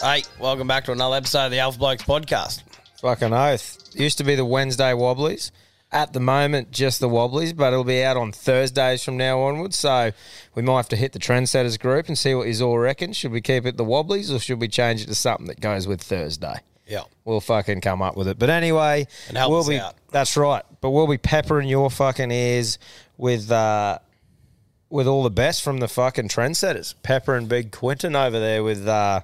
Hey, welcome back to another episode of the Alpha Blokes podcast. Fucking oath. Used to be the Wednesday Wobblies. At the moment, just the Wobblies, but it'll be out on Thursdays from now onwards. So we might have to hit the Trendsetters group and see what you all reckon. Should we keep it the Wobblies or should we change it to something that goes with Thursday? Yeah. We'll fucking come up with it. But anyway, we'll us be out. that's right. But we'll be peppering your fucking ears with uh with all the best from the fucking trendsetters. Pepper and Big Quinton over there with uh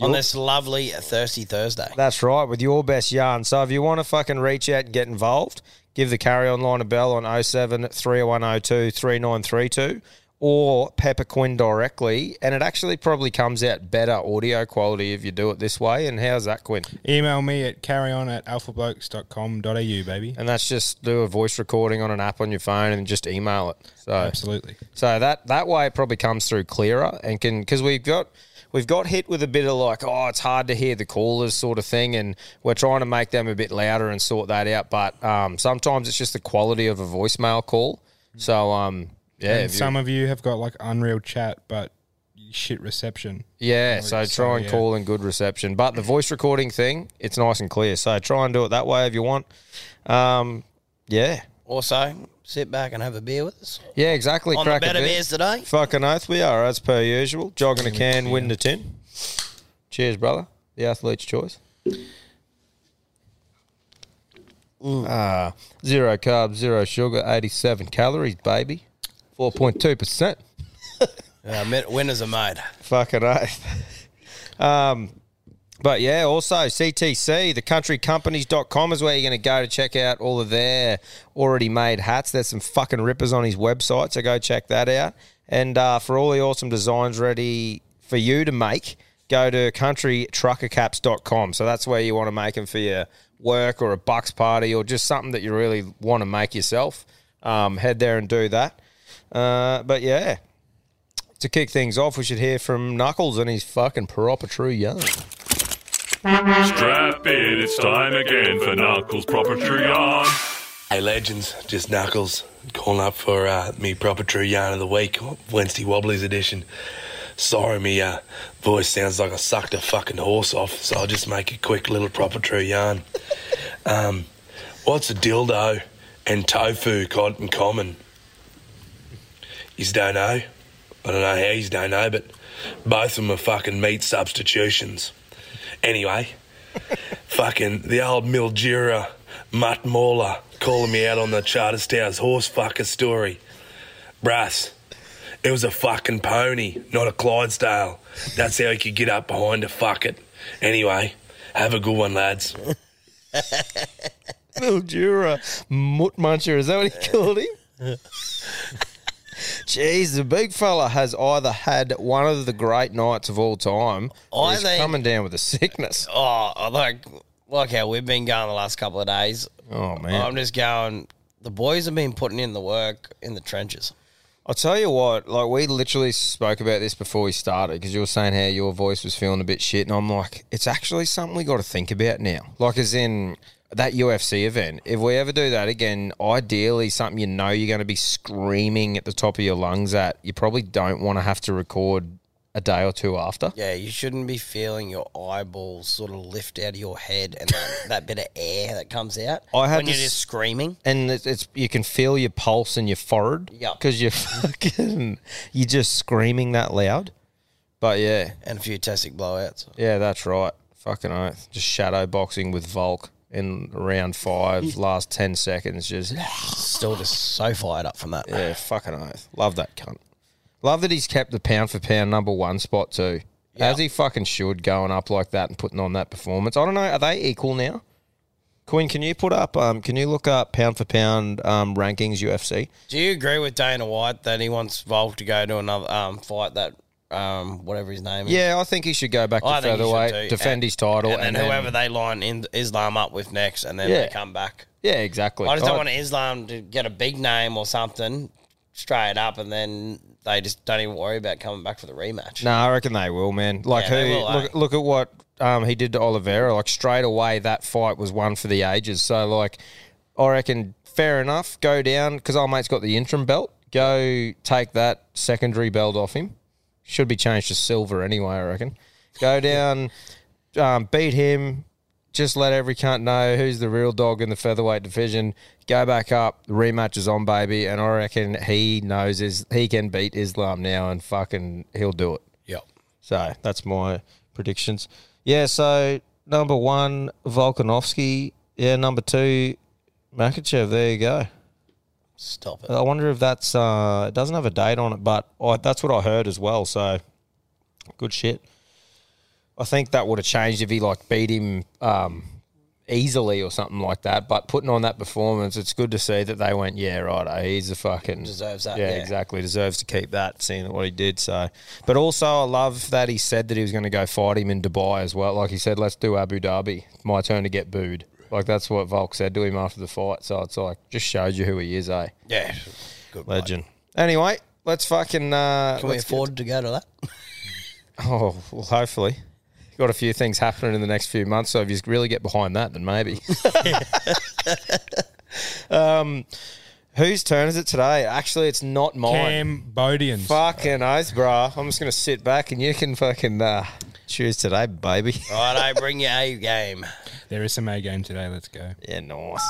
On your- this lovely Thirsty Thursday. That's right, with your best yarn. So if you want to fucking reach out and get involved, give the carry on line a bell on 07 3102 3932 or Pepper Quinn directly. And it actually probably comes out better audio quality if you do it this way. And how's that, Quinn? Email me at carryon at alphablokes.com.au, baby. And that's just do a voice recording on an app on your phone and just email it. So Absolutely. So that that way it probably comes through clearer and can because we've got we've got hit with a bit of like oh it's hard to hear the callers sort of thing and we're trying to make them a bit louder and sort that out. But um, sometimes it's just the quality of a voicemail call. So um yeah, and if you- some of you have got like unreal chat, but shit reception. yeah. So so, try and yeah. call in good reception. But the voice recording thing, it's nice and clear. So try and do it that way if you want. Um, yeah. Also, sit back and have a beer with us. Yeah, exactly. On the Crack a better beer. beers today. Fucking oath we are, as per usual. Jogging a can, winning a tin. Cheers, brother. The athlete's choice. Ah, zero carbs, zero sugar, 87 calories, baby. 4.2%. Uh, winners are made. Fucking oath. um, but yeah, also CTC, thecountrycompanies.com is where you're going to go to check out all of their already made hats. There's some fucking rippers on his website, so go check that out. And uh, for all the awesome designs ready for you to make, go to countrytruckercaps.com. So that's where you want to make them for your work or a bucks party or just something that you really want to make yourself. Um, head there and do that. Uh, but yeah, to kick things off, we should hear from Knuckles and his fucking proper true yarn. Strap in, it's time again for Knuckles Proper True Yarn. Hey legends, just Knuckles calling up for uh, me proper true yarn of the week, Wednesday Wobblies edition. Sorry, me uh, voice sounds like I sucked a fucking horse off, so I'll just make a quick little proper true yarn. Um, what's a dildo and tofu got in common? You don't know. I don't know how you don't know, but both of them are fucking meat substitutions. Anyway, fucking the old Mildura mutt mauler calling me out on the Charters Towers horse fucker story. Brass, It was a fucking pony, not a Clydesdale. That's how he could get up behind a fuck it. Anyway, have a good one, lads. Mildura Mutt Muncher, is that what he called him? Jeez, the big fella has either had one of the great nights of all time, or I he's think- coming down with a sickness. Oh, I like like how we've been going the last couple of days. Oh man, I'm just going. The boys have been putting in the work in the trenches. I'll tell you what, like we literally spoke about this before we started because you were saying how your voice was feeling a bit shit, and I'm like, it's actually something we got to think about now. Like, as in that UFC event, if we ever do that again, ideally something you know you're going to be screaming at the top of your lungs at, you probably don't want to have to record a day or two after. Yeah, you shouldn't be feeling your eyeballs sort of lift out of your head and that, that bit of air that comes out I had when you're just screaming. And it's, it's you can feel your pulse in your forehead, Yeah. because you're fucking you're just screaming that loud. But yeah, And a few tastic blowouts. Yeah, that's right. Fucking oath. Just shadow boxing with Volk in round five, last 10 seconds. Just, Still just so fired up from that. yeah, fucking oath. Love that cunt. Love that he's kept the pound for pound number one spot too. As he fucking should, going up like that and putting on that performance. I don't know, are they equal now? Quinn, can you put up, um, can you look up pound for pound um, rankings UFC? Do you agree with Dana White that he wants Volk to go to another um, fight that um, whatever his name is? Yeah, I think he should go back to think he should featherweight, defend And- his title, and, then whoever they line in Islam up with next, and then Yeah. they come back. yeah, exactly. I just don't want Islam to get a big name or something straight up, and then they just don't even worry about coming back for the rematch. No, I reckon they will, man. Like Yeah, who? they will, look, eh? look at what um, he did to Oliveira. Like straight away, that fight was one for the ages. So like, I reckon fair enough. Go down because our mate's got the interim belt. Go take that secondary belt off him. Should be changed to silver anyway. I reckon. Go down, um, beat him. Just let every cunt know who's the real dog in the featherweight division. Go back up. The rematch is on, baby. And I reckon he knows is he can beat Islam now, and fucking he'll do it. Yep. So that's my predictions. Yeah, so number one, Volkanovski. Yeah, number two, Makhachev. There you go. Stop it. I wonder if that's, uh, it doesn't have a date on it, but I, that's what I heard as well. So good shit. I think that would have changed if he like beat him um, easily or something like that. But putting on that performance, it's good to see that they went, yeah, right. He's a fucking Deserves that, Yeah, yeah. exactly. Deserves to keep that. Seeing what he did. So, but also I love that he said that he was going to go fight him in Dubai as well. Like he said, let's do Abu Dhabi. My turn to get booed. Like that's what Volk said to him after the fight. So it's like just showed you who he is, eh? Yeah. Good bloke. Legend. Anyway, let's fucking. Uh, Can we let's get- afford to go to that? Oh, well, hopefully. Got a few things happening in the next few months, so if you really get behind that, then maybe. um, whose turn is it today? Actually, it's not mine. Cambodians. Fucking oath, bro. I'm just going to sit back and you can fucking uh, choose today, baby. Right, I bring you a game. There is some A game today. Let's go. yeah, nice.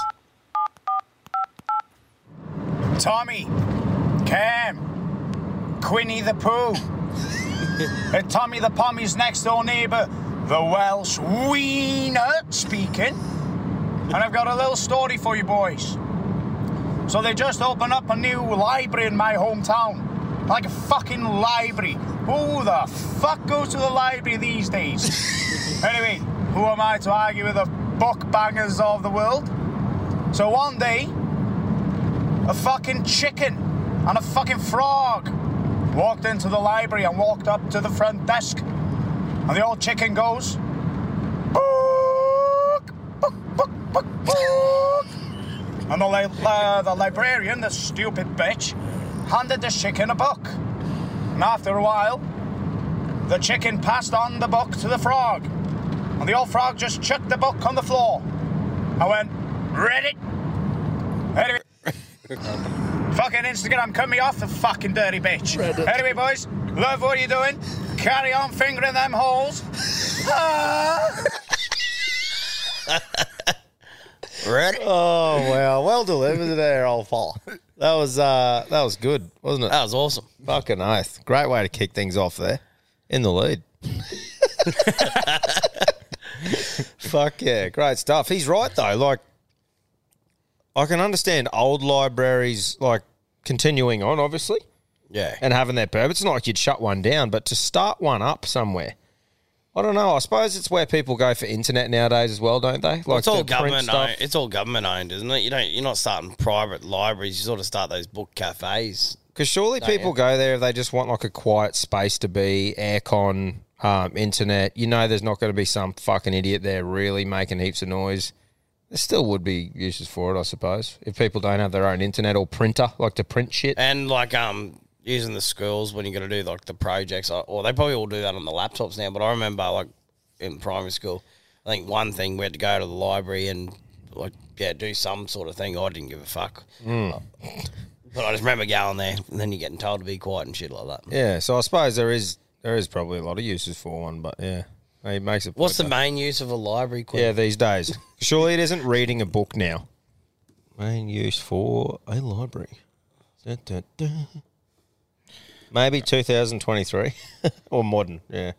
Tommy, Cam, Quinny the Pooh, and uh, Tommy the Pommy's next door neighbour, the Welsh Wiener speaking. And I've got a little story for you boys. So they just opened up a new library in my hometown. Like a fucking library. Who the fuck goes to the library these days? anyway, who am I to argue with the book bangers of the world? So one day, a fucking chicken and a fucking frog walked into the library and walked up to the front desk. And the old chicken goes, book, book, book, book, book. And the, li- uh, the librarian, the stupid bitch, handed the chicken a book. And after a while, the chicken passed on the book to the frog. And the old frog just chucked the book on the floor. I went, read it. Anyway, fucking Instagram cut me off, the fucking dirty bitch. Anyway, boys, love what you're doing. Carry on fingering them holes. Ah. Ready? Oh, wow. Well delivered there, old fella. That was, uh, that was good, wasn't it? That was awesome. Fucking oath. Great way to kick things off there. In the lead. Fuck yeah. Great stuff. He's right though. Like I can understand old libraries like continuing on, obviously. Yeah. and having their purpose. It's not like you'd shut one down, but to start one up somewhere. I don't know. I suppose it's where people go for internet nowadays as well, don't they? Like it's all government stuff. owned. It's all government owned, isn't it? You don't. You're not starting private libraries. You sort of start those book cafes. Because surely people you? go there if they just want like a quiet space to be, aircon, um, internet. You know, there's not going to be some fucking idiot there really making heaps of noise. There still would be uses for it, I suppose, if people don't have their own internet or printer, like to print shit. And like um using the schools when you got to do like the projects, or or they probably all do that on the laptops now. But I remember like in primary school, I think one thing we had to go to the library and like yeah do some sort of thing. I didn't give a fuck. Hmm. But I just remember going there, and then you're getting told to be quiet and shit like that. Yeah, so I suppose there is there is probably a lot of uses for one, but yeah, it makes it. What's the main use of a library? Quinn? Yeah, these days. Surely it isn't reading a book now. Main use for a library. Maybe 2023 or modern, yeah.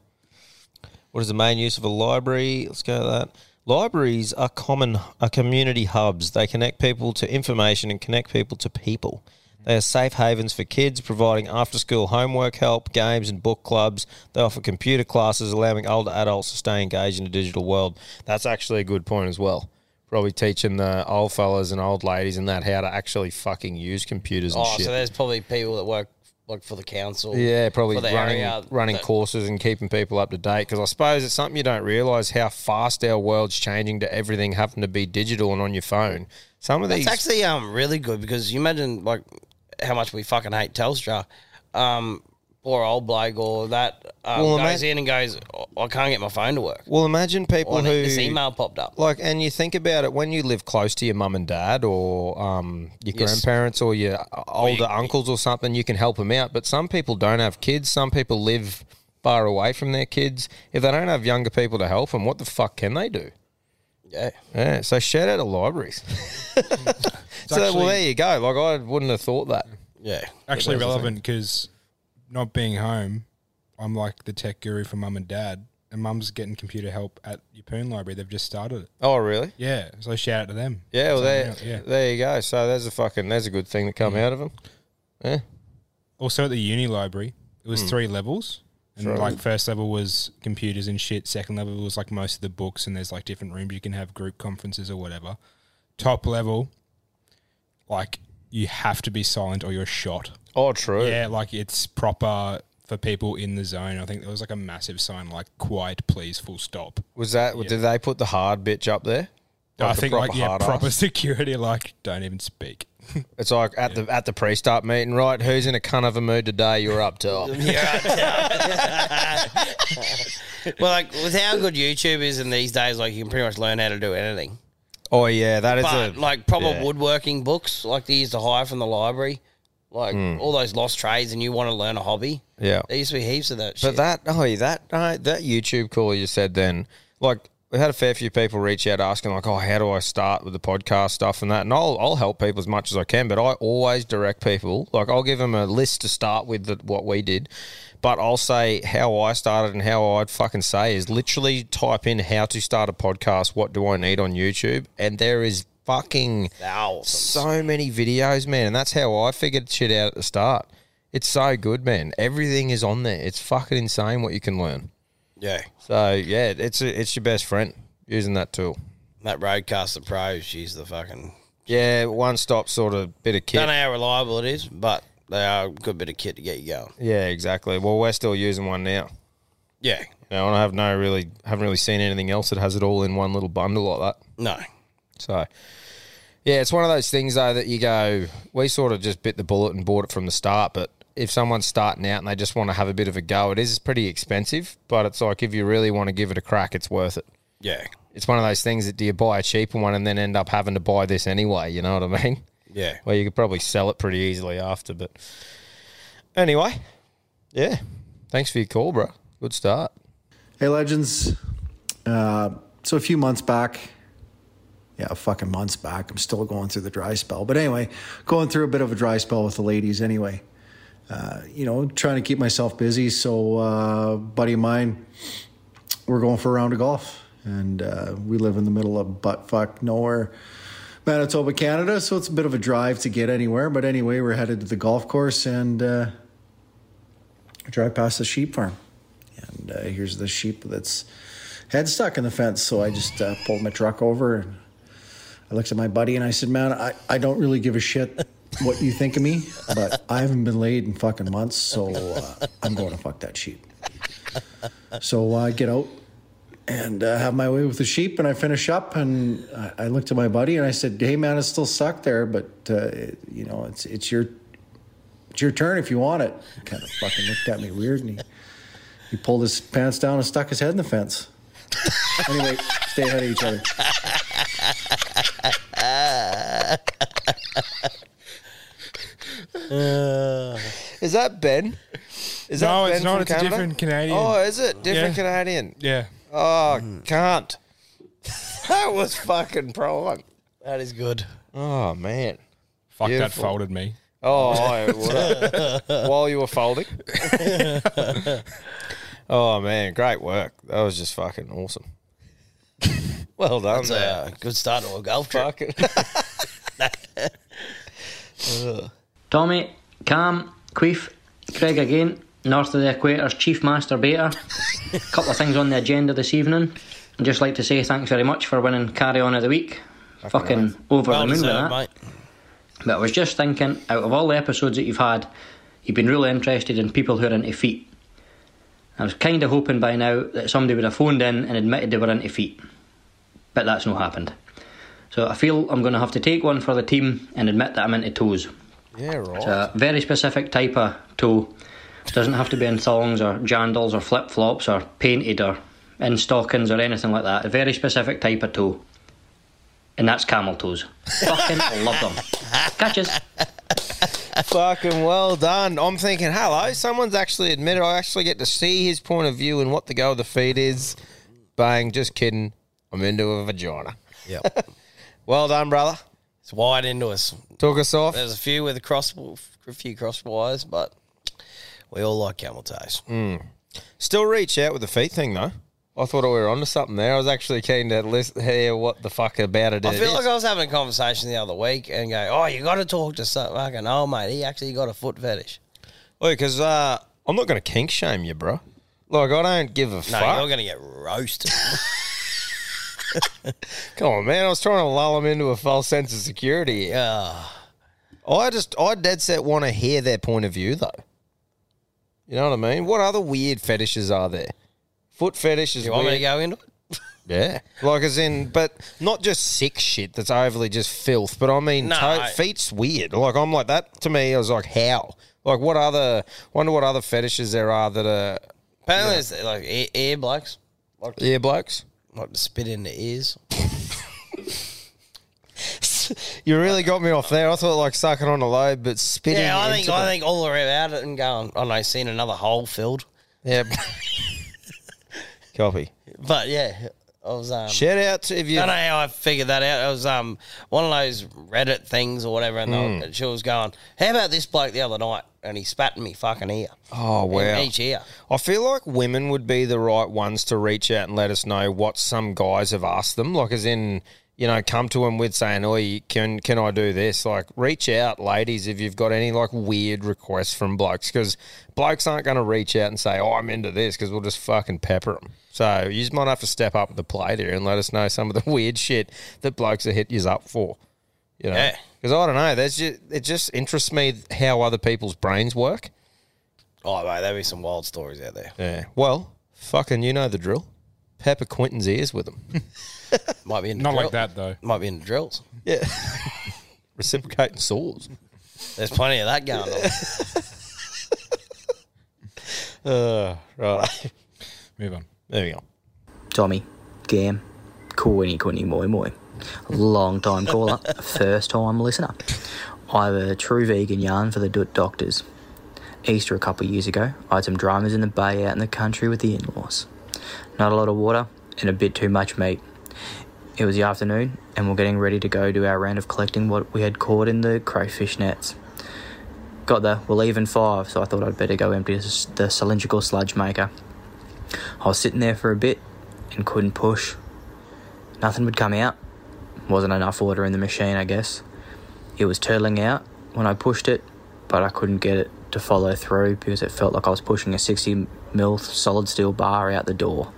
What is the main use of a library? Let's go with that. Libraries are common are community hubs. They connect people to information and connect people to people. They are safe havens for kids, providing after school homework help, games, and book clubs. They offer computer classes, allowing older adults to stay engaged in the digital world. That's actually a good point as well. Probably teaching the old fellas and old ladies and that how to actually fucking use computers and Oh, shit. so there's probably people that work like for the council. Yeah, probably the running area running that- courses and keeping people up to date. Because I suppose it's something you don't realise how fast our world's changing to everything having to be digital and on your phone. Some of That's these, actually um really good because you imagine like how much we fucking hate Telstra. Um, poor old bloke or that um, Well, goes ima- in and goes, "Oh, I can't get my phone to work. well, imagine people Or who this email popped up. like, and you think about it when you live close to your mum and dad or um, your Yes. grandparents or your older you- uncles or something, you can help them out. But some people don't have kids. Some people live far away from their kids. If they don't have younger people to help them, what the fuck can they do? Yeah. Yeah, so shout out to libraries. so well, there you go. Like I wouldn't have thought that. Yeah. Actually But there's the relevant because not being home, I'm like the tech guru for mum and dad, and mum's getting computer help at Yeppoon Library. They've just started it. Oh, really? Yeah, so shout out to them. Yeah. Well, there, yeah. there you go. So there's a fucking there's a good thing that come out of them. Yeah. Also at the uni library, it was hmm. three levels. And like first level was computers and shit. Second level was like most of the books, and there's like different rooms you can have group conferences or whatever. Top level, like you have to be silent or you're shot. Oh, true. Yeah, like it's proper for people in the zone. I think there was like a massive sign like "Quiet, please." Full stop. Was that? Did they put the hard bitch up there? I the think proper like yeah, hard proper ass? security. Like don't even speak. It's like at the at the pre-start meeting, right? Who's in a cunt of a mood today? You're up top. well, like with how good YouTube is in these days, like you can pretty much learn how to do anything. oh yeah, that is But a like proper yeah. woodworking books, like they used to hire from the library, like Hmm. all those lost trades, and you want to learn a hobby. Yeah. There used to be heaps of that. But shit. that, oh, that, uh, that YouTube call you said then, like, we had a fair few people reach out asking, like, oh, how do I start with the podcast stuff and that? And I'll, I'll help people as much as I can, but I always direct people. Like, I'll give them a list to start with that what we did, but I'll say how I started and how I'd fucking say is literally type in how to start a podcast. What do I need on YouTube? And there is fucking Thousands. so many videos, man. And that's how I figured shit out at the start. It's so good, man. Everything is on there. It's fucking insane what you can learn. yeah, So yeah, it's a, it's your best friend using that tool. that RodeCaster Pro, she's the fucking. Yeah, one stop sort of bit of kit. Don't know how reliable it is, but they are a good bit of kit to get you going. Yeah, exactly. Well, we're still using one now. Yeah, You know, and I have no really haven't really seen anything else that has it all in one little bundle like that. no, So yeah, it's one of those things though that you go. We sort of just bit the bullet and bought it from the start, but. If someone's starting out and they just want to have a bit of a go, it is pretty expensive, but it's like if you really want to give it a crack, it's worth it. yeah, It's one of those things that do you buy a cheaper one and then end up having to buy this anyway? You know what I mean? yeah. Well, you could probably sell it pretty easily after, but anyway, yeah. Thanks for your call, bro. Good start. Hey, legends. Uh, so a few months back, yeah, fucking months back, I'm still going through the dry spell. But anyway, going through a bit of a dry spell with the ladies anyway. Uh, you know, trying to keep myself busy. So, uh, buddy of mine, we're going for a round of golf. And uh, we live in the middle of butt fuck nowhere, Manitoba, Canada. So it's a bit of a drive to get anywhere. But anyway, we're headed to the golf course and uh, drive past the sheep farm, and uh, here's the sheep that's head stuck in the fence. So I just uh, pulled my truck over and I looked at my buddy and I said, "Man, I, I don't really give a shit what you think of me, but I haven't been laid in fucking months, so uh, I'm going to fuck that sheep." So I get out and uh, have my way with the sheep, and I finish up, and I, I looked at my buddy and I said, "Hey, man, it's still stuck there, but uh, it, you know, it's it's your it's your turn if you want it." He kind of fucking looked at me weird, and he he pulled his pants down and stuck his head in the fence. anyway, stay ahead of each other. Is that Ben? Is No, that it's not. from It's a different Canadian. Oh, is it different Yeah. Canadian? Yeah. Oh, Mm. can't. that was fucking prime. That is good. Oh man. Fuck that folded me. Oh, I would. while you were folding. oh man, great work. That was just fucking awesome. well done. That's there. a good start to a golf trip. Fucking. Tommy, Cam, Queef, Craig again, north of the equator's chief masturbator. A couple of things on the agenda this evening. I'd just like to say thanks very much for winning Carry On of the Week. Fucking over Well the moon with that. mate. But I was just thinking, out of all the episodes that you've had, you've been really interested in people who are into feet. I was kind of hoping by now that somebody would have phoned in and admitted they were into feet. But that's not happened. So I feel I'm going to have to take one for the team and admit that I'm into toes. Yeah, right. It's a very specific type of toe. It doesn't have to be in thongs or jandals or flip flops or painted or in stockings or anything like that. A very specific type of toe. And that's camel toes. Fucking love them. Catches. Fucking well done. I'm thinking, hello, someone's actually admitted I actually get to see his point of view and what the go of the feet is. Bang, just kidding. I'm into a vagina. Yep. Well done, brother. It's wide into us. Took us off. There's a few with a cross, a few cross wires, but we all like camel toes. Still reach out with the feet thing though. I thought we were onto something there. I was actually keen to list, hear what the fuck about it I is. feel like I was having a conversation the other week and go, "Oh, you got to talk to some fucking old mate, he actually got a foot fetish." Look, because uh, I'm not going to kink shame you, bro. Like I don't give a No, fuck. you're gonna get roasted. Come on, man. I was trying to lull them into a false sense of security. yeah. I just, I dead set want to hear their point of view, though. You know what I mean? What other weird fetishes are there? Foot fetish is You want me to go into it? Yeah, like as in, but not just sick shit that's overly just filth. But I mean, No, toe, feet's weird. Like I'm like that to me. I was like, how? Like what other? Wonder what other fetishes there are that are Apparently, it's like ear, ear blokes ear blokes. Like to spit in the ears. You really got me off there. I thought like sucking on a lobe, but spitting. Yeah, I into think the- I think all about it and going. I know, seen another hole filled, Yeah. Copy. but yeah, I was um. Shout out to if you. I don't know how I figured that out. It was um one of those Reddit things or whatever, and, Hmm. they- and she was going, "How about this bloke the other night?" And he spat in me fucking ear, Oh in wow. each ear. I feel like women would be the right ones to reach out and let us know what some guys have asked them. Like, as in, you know, come to them with saying, "Oh, can can I do this?" Like, reach out, ladies, if you've got any like weird requests from blokes, because blokes aren't going to reach out and say, "Oh, I'm into this," because we'll just fucking pepper them. So you just might have to step up the plate here and let us know some of the weird shit that blokes have hit you up for. You know, Yeah. Because I don't know. There's just it just interests me how other people's brains work. Oh, mate, there'd be some wild stories out there. Yeah. Well, fucking, you know the drill. Pepper Quinton's ears with them. Might be in Not like that though. Might be in the drills. yeah. Reciprocating saws. There's plenty of that going on. Uh, right. Move on. There we go. Tommy, game, Coiny Coiny Moi Moi. Long time caller, first time listener. I'm a true vegan yarn for the do- doctors. Easter a couple years ago, I had some dramas in the bay out in the country with the in laws. Not a lot of water and a bit too much meat. It was the afternoon, and we're getting ready to go do our round of collecting what we had caught in the crayfish nets. Got there, we're leaving five, so I thought I'd better go empty the cylindrical sludge maker. I was sitting there for a bit and couldn't push. Nothing would come out. Wasn't enough water in the machine, I guess. It was turtling out when I pushed it, but I couldn't get it to follow through because it felt like I was pushing a 60 mil solid steel bar out the door.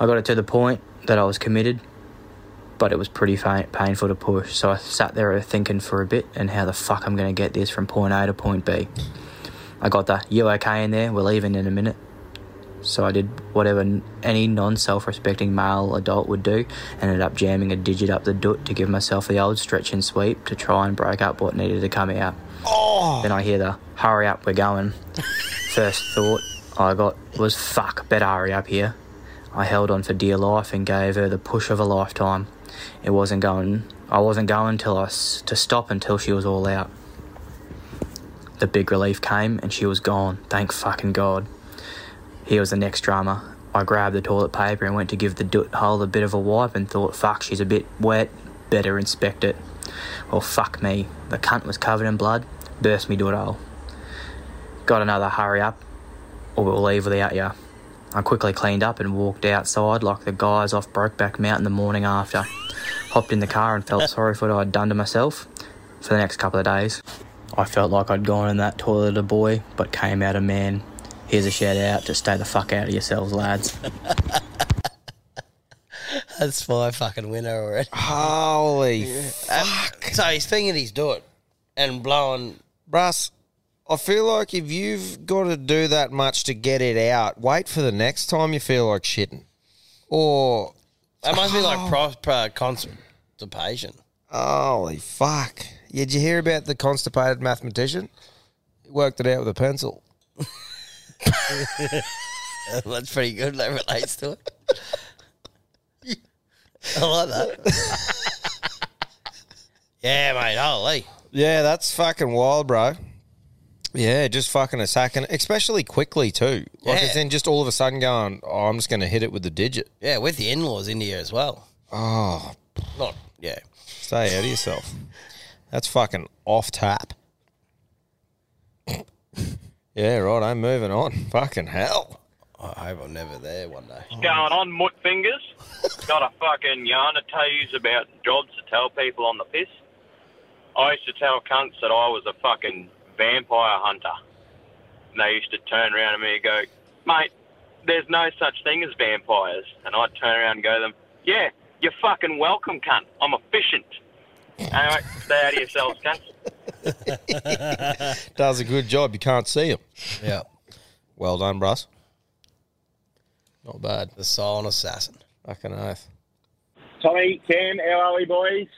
I got it to the point that I was committed, but it was pretty painful to push. So I sat there thinking for a bit and how the fuck I'm going to get this from point A to point B. I got the you okay in there? We're leaving in a minute. So I did whatever any non-self-respecting male adult would do. Ended up jamming a digit up the doot to give myself the old stretch and sweep to try and break up what needed to come out. Oh. Then I hear the hurry up, we're going. First thought I got was fuck, better hurry up here. I held on for dear life and gave her the push of a lifetime. It wasn't going. I wasn't going till I s- to stop until she was all out. The big relief came and she was gone. Thank fucking god. Here was the next drama. I grabbed the toilet paper and went to give the doot hole a bit of a wipe and thought, fuck, she's a bit wet. Better inspect it. Well, fuck me. The cunt was covered in blood. Burst me doot hole. Got another hurry up, or we'll leave without ya. I quickly cleaned up and walked outside like the guys off Brokeback Mountain the morning after. Hopped in the car and felt sorry for what I'd done to myself for the next couple of days. I felt like I'd gone in that toilet a boy, but came out a man. Here's a shout out to stay the fuck out of yourselves, lads. That's my fucking winner already. Holy fuck. Um, so he's thinking he's doing it and blowing. Russ, I feel like if you've got to do that much to get it out, wait for the next time you feel like shitting. Or. That must be like oh. proper constipation. Holy fuck. Yeah, did you hear about the constipated mathematician? He worked it out with a pencil. That's pretty good. That relates to it. I like that. yeah, mate. Holy. Yeah, that's fucking wild, bro. Yeah, just fucking a second, especially quickly too. Like Yeah. it's then just all of a sudden going, oh, I'm just going to hit it with the digit. Yeah, with the in-laws in here as well. Oh, Not yeah. stay out of yourself. That's fucking off tap. Yeah, right. I'm moving on. Fucking hell. I hope I'm never there one day. What's going on, mutt fingers? Got a fucking yarn to tell you about jobs to tell people on the piss. I used to tell cunts that I was a fucking vampire hunter. And they used to turn around to me and go, mate, there's no such thing as vampires. And I'd turn around and go to them, yeah, you're fucking welcome, cunt. I'm efficient. Anyway, stay out of yourselves, cunts. Does a good job. You can't see him. Yeah. Well done, Bruss. Not bad. The silent assassin. Fucking oath. Tommy, Cam, how are we, boys?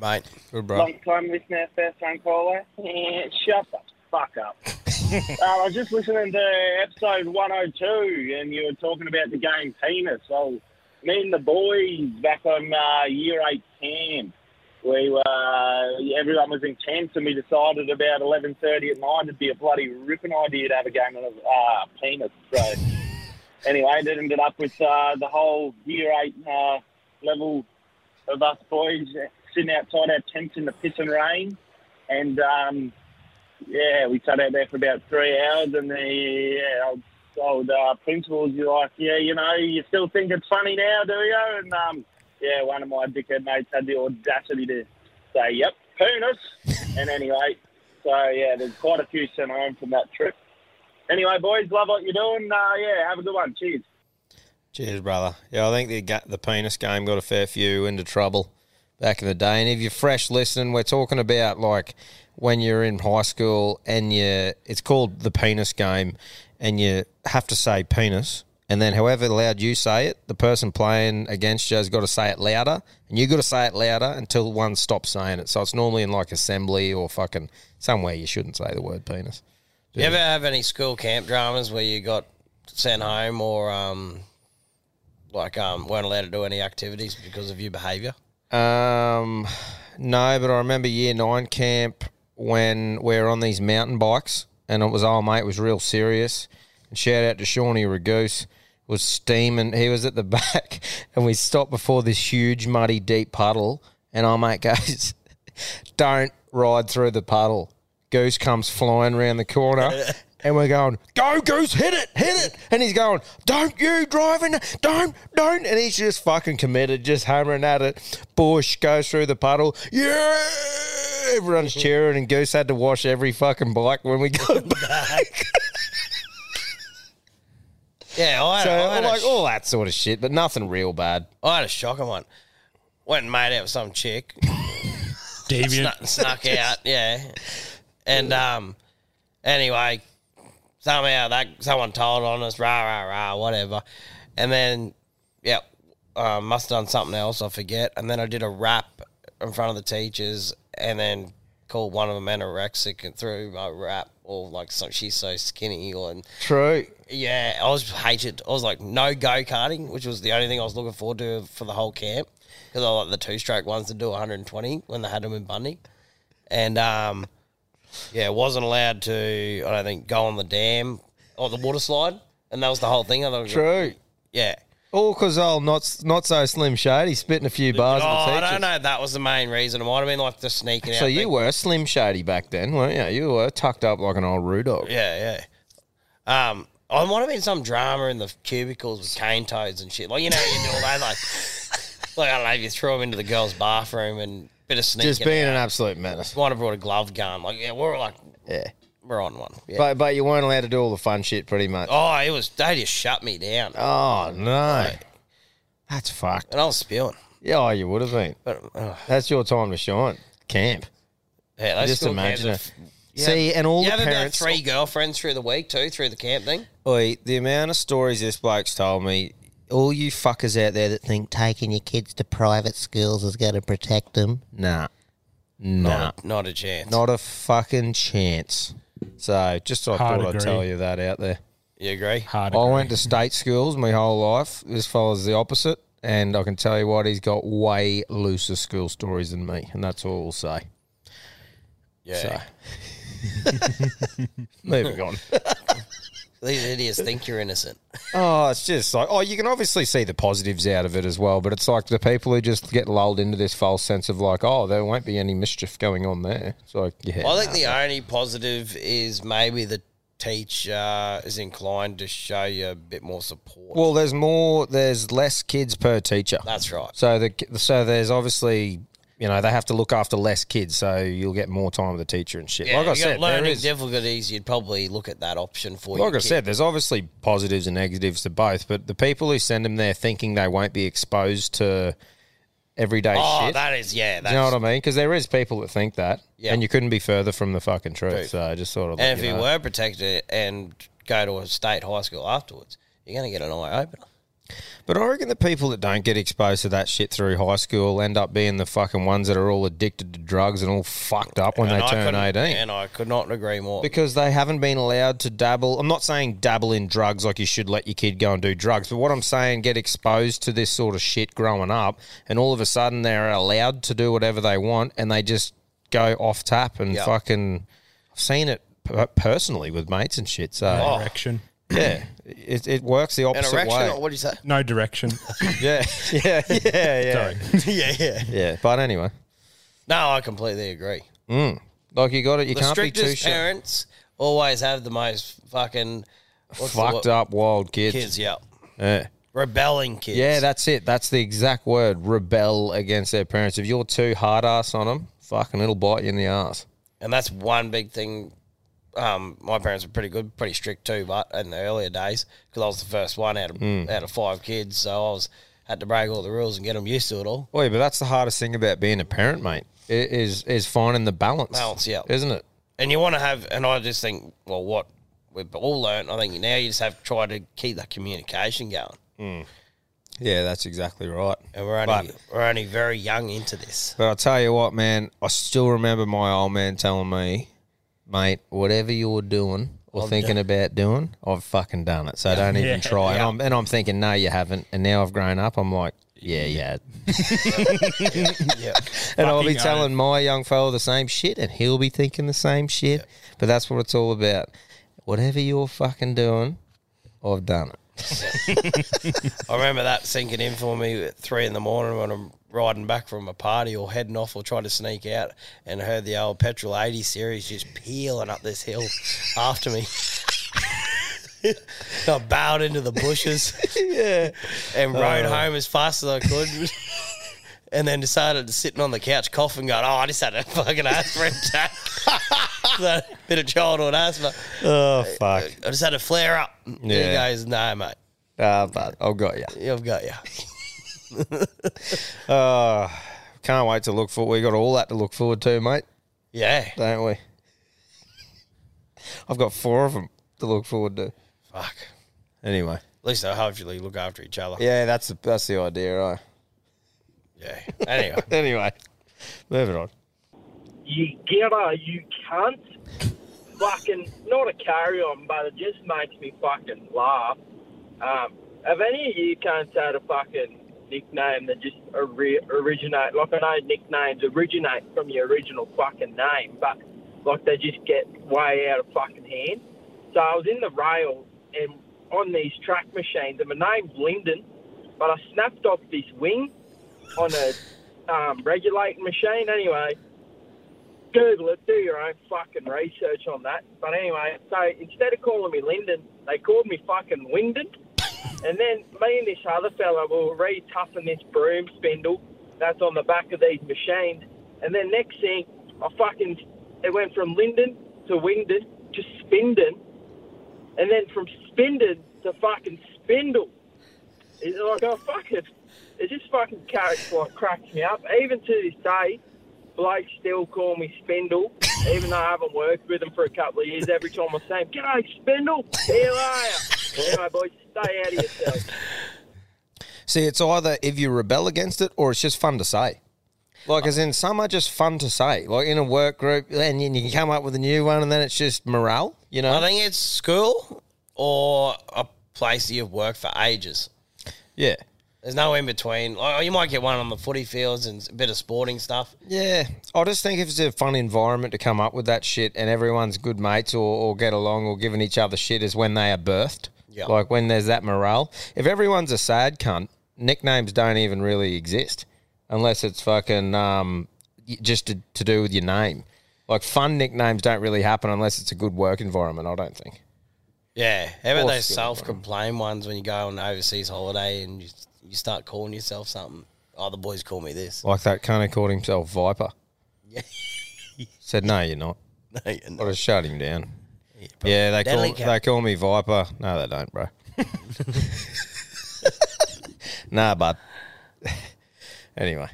Mate. Good, bro. Long time listener, first time caller. Eh, shut the fuck up. uh, I was just listening to episode 102 and you were talking about the game penis. So, me and the boys back on uh, year 8 camp, we were, everyone was in tents and we decided about 11.30 at night it'd be a bloody ripping idea to have a game of uh, penis. So, anyway, it ended up with uh, the whole year 8 uh, level of us boys sitting outside our tents in the piss and rain. And um, yeah, we sat out there for about three hours. And the yeah, old, old uh, principal was like, yeah, you know, you still think it's funny now, do you? And um, yeah, one of my dickhead mates had the audacity to say, yep, penis. and anyway, so yeah, there's quite a few sent home from that trip. Anyway, boys, love what you're doing. Uh, yeah, have a good one. Cheers. Cheers, brother. Yeah, I think the the penis game got a fair few into trouble back in the day. And if you're fresh listening, we're talking about like when you're in high school and you it's called the penis game, and you have to say penis, and then however loud you say it, the person playing against you has got to say it louder, and you got to say it louder until one stops saying it. So it's normally in like assembly or fucking somewhere you shouldn't say the word penis. Do You ever have any school camp dramas where you got sent home or um, like um, weren't allowed to do any activities because of your behaviour? Um, no, but I remember year nine camp when we were on these mountain bikes, and it was old mate was real serious. And shout out to Shawnee Ragoose was steaming. He was at the back, and we stopped before this huge muddy deep puddle, and our mate goes, "Don't ride through the puddle." Goose comes flying around the corner. And we're going, go Goose, hit it, hit it. And he's going, don't you driving, don't, don't. And he's just fucking committed, just hammering at it. Bush goes through the puddle. Yeah. everyone's cheering, and Goose had to wash every fucking bike when we got back. Yeah, I had, so I had a like sh- all that sort of shit, but nothing real bad. I had a shocker one. Went and made out with some chick. Deviant. Snuck, snuck out, yeah. And um, anyway, somehow that someone told on us, rah rah rah, whatever. And then, yeah, uh, must have done something else. I forget. And then I did a rap in front of the teachers, and then called one of them anorexic and threw my rap or like some, she's so skinny or and True. yeah, I was hated. I was like no go karting, which was the only thing I was looking forward to for the whole camp because I like the two stroke ones to do 120 when they had them in Bundy, and um, yeah, wasn't allowed to. I don't think go on the dam or the water slide, and that was the whole thing. I thought, True. yeah. All because old not not so slim shady spitting a few bars oh, at the I don't know. if That was the main reason. It might have been like the sneaking out. So you thing. were slim shady back then, weren't you? You were tucked up like an old roo dog. Yeah, yeah. Um, I might have been some drama in the cubicles with cane toads and shit. Like you know, you do all that. Like, like I don't know, if you throw them into the girls' bathroom and bit of sneaking. Just being out. an absolute menace. Might have brought a glove gun. Like yeah, we're like Yeah. We're on one. Yeah. But but you weren't allowed to do all the fun shit pretty much. oh, it was they just shut me down, Oh no. That's fucked. and I was spewing. Yeah, oh, you would have been. But uh, That's your time to shine. Camp. yeah, those Just school imagine it. You See, have- and all you the have parents- about three girlfriends through the week too, through the camp thing. Oi, the amount of stories this bloke's told me, all you fuckers out there that think taking your kids to private schools is going to protect them, nah. Nah. Not, not a chance. Not a fucking chance. So just I Hard thought I'd tell you that out there. you agree? Hard. I agree. went to state schools my whole life. This fella's the opposite. And I can tell you what, he's got way looser school stories than me. And that's all I'll say. Yeah. So, moving on. These idiots think you're innocent. Oh, it's just like, oh, you can obviously see the positives out of it as well, but it's like the people who just get lulled into this false sense of like, oh, there won't be any mischief going on there. It's like, yeah. I think the only positive is maybe the teacher is inclined to show you a bit more support. well, there's more, there's less kids per teacher. That's right. So the so there's obviously, you know, they have to look after less kids, so you'll get more time with the teacher and shit. Yeah, like I if you got said, learning is, difficulties, you'd probably look at that option for you. like I said, there's obviously positives and negatives to both, but the people who send them there thinking they won't be exposed to everyday oh, shit. that is yeah. That's, you know what I mean? Because there is people that think that, Yeah. and you couldn't be further from the fucking truth. So I just sort of, And if you were protected and go to a state high school afterwards, you're going to get an eye opener. But I reckon the people that don't get exposed to that shit through high school end up being the fucking ones that are all addicted to drugs and all fucked up when And they I turn eighteen. And I could not agree more. because they haven't been allowed to dabble. I'm not saying dabble in drugs like you should let your kid go and do drugs, but what I'm saying, get exposed to this sort of shit growing up, and all of a sudden they're allowed to do whatever they want, and they just go off tap and Yeah. fucking. I've seen it personally with mates and shit. So Oh. Direction. yeah, it, it works the An opposite erection, way. or what do you say? No direction. Yeah, yeah, yeah, yeah, Sorry. yeah, yeah. yeah. But anyway, No, I completely agree. mm, like you got it. You the can't be too strictest sure. parents always have the most fucking what's the fucked wo- up wild kids. kids. Yeah, Yeah. rebelling kids. Yeah, that's it. That's the exact word. Rebel against their parents. If you're too hard ass on them, fucking it'll bite you in the ass. and that's one big thing. Um, my parents were pretty good, pretty strict too, but in the earlier days, because I was the first one out of Hmm. out of five kids, so I was had to break all the rules and get them used to it all. Oh, yeah, but that's the hardest thing about being a parent, mate. Is is finding the balance. Balance, yeah. isn't it? And you want to have, and I just think, well, what we've all learned, I think now you just have to try to keep that communication going. Yeah, that's exactly right. And we're only But- we're only very young into this. But I'll tell you what, man. I still remember my old man telling me, mate, whatever you're doing or I've thinking about doing, I've fucking done it. So don't even try. And I'm and I'm thinking, no, you haven't. And now I've grown up. I'm like, yeah, yeah. Yeah, And I'll be Fucking telling my young fella the same shit, and he'll be thinking the same shit. But that's what it's all about. Whatever you're fucking doing, I've done it. I remember that sinking in for me at three in the morning when I'm riding back from a party or heading off or trying to sneak out, and heard the old petrol eighty series just peeling up this hill after me. I bowed into the bushes. Yeah. and rode home as fast as I could. and then decided to sitting on the couch coughing, going, "Oh, I just had a fucking asthma attack." So, bit of childhood asthma. Oh fuck. I just had a flare up. Yeah. He goes, "No, mate, Ah, but I've got you. I've got you." Oh, can't wait to look for. We got all that to look forward to, mate. Yeah. don't we? I've got four of them to look forward to. Fuck. Anyway, At least they'll hopefully look after each other. yeah, that's the that's the idea, right? Yeah. Anyway. anyway, moving on. You get getter, you cunt. Fucking, not a carry on, but it just makes me fucking laugh. Um, have any of you cunts had a fucking nickname that just ori- originate, like I know nicknames originate from your original fucking name, but like they just get way out of fucking hand? So I was in the rail and on these track machines, and my name's Lyndon, but I snapped off this wing on a um, regulating machine. Anyway, Google it, do your own fucking research on that. But anyway, so instead of calling me Lyndon, they called me fucking Wyndon. And then me and this other fella were re-toughing this broom spindle that's on the back of these machines. And then next thing, I fucking, it went from Linden to Wingdon to Spindon. And then from Spindon to fucking Spindle. It's like, oh, fuck it. It just fucking character like, cracks me up. Even to this day, blokes still call me Spindle, even though I haven't worked with them for a couple of years. Every time I say, G'day, Spindle. Here are you. Anyway, boys, stay out of yourselves. See, it's either if you rebel against it or it's just fun to say. Like, as in, some are just fun to say. Like in a work group, and you you can come up with a new one, and then it's just morale. You know? I think it's school or a place that you've worked for ages. Yeah. There's no in between. Like, you might get one on the footy fields and a bit of sporting stuff. Yeah, I just think if it's a fun environment to come up with that shit and everyone's good mates or, or get along or giving each other shit is when they are birthed. Yeah. Like when there's that morale. If everyone's a sad cunt, nicknames don't even really exist unless it's fucking um, just to, to do with your name. Like fun nicknames don't really happen unless it's a good work environment, I don't think. Yeah. How about those self complain ones when you go on an overseas holiday and you, you start calling yourself something? Oh, the boys call me this. Like that cunt who called himself Viper. Yeah. Said, no, you're not. No, you're not. I just shut him down. Yeah, they call, Deadly they call me Viper. No, they don't, bro. nah, but anyway,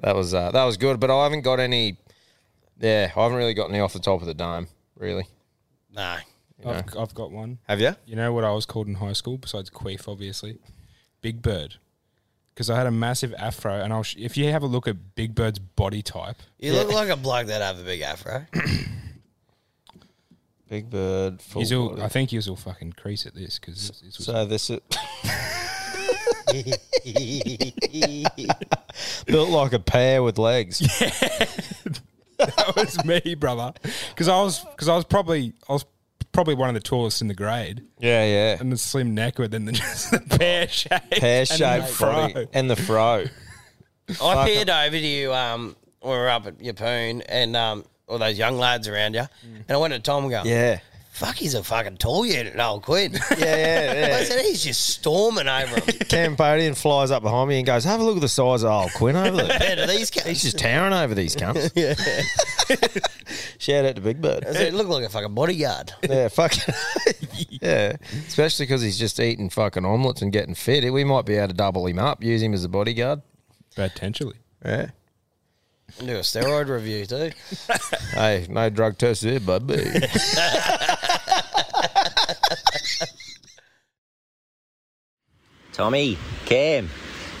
that was uh, that was good. But I haven't got any. Yeah, I haven't really got any off the top of the dome, really. No. You I've. I've got one. Have you? You know what I was called in high school besides Queef, obviously? Big Bird. Because I had a massive afro, and I'll sh- if you have a look at Big Bird's body type, You look like a bloke that have a big afro. Big Bird. Full He's all, body. I think he's all fucking crease at this because So this is built like a pear with legs. Yeah. that was me, brother. Because I was because I was probably I was probably one of the tallest in the grade. Yeah, yeah. And the slim neck, but then the, just the pear shape, Pear and shaped the fro. and the fro. I peered over to you um, when we were up at Yeppoon and um, all those young lads around you. Mm. And I went to Tom and go, Yeah. fuck, he's a fucking tall unit, old Quinn. Yeah, yeah, yeah. I said, he's just storming over him. Cambodian flies up behind me and goes, "Have a look at the size of old Quinn over there. Compared to these cunts. He's just towering over these cunts." yeah. Shout out to Big Bird. I said, look like a fucking bodyguard. Yeah, fuck. yeah, especially because he's just eating fucking omelets and getting fit. We might be able to double him up, use him as a bodyguard. Potentially. Yeah. Do a steroid review too. Hey, no drug test here, baby. Tommy, Cam,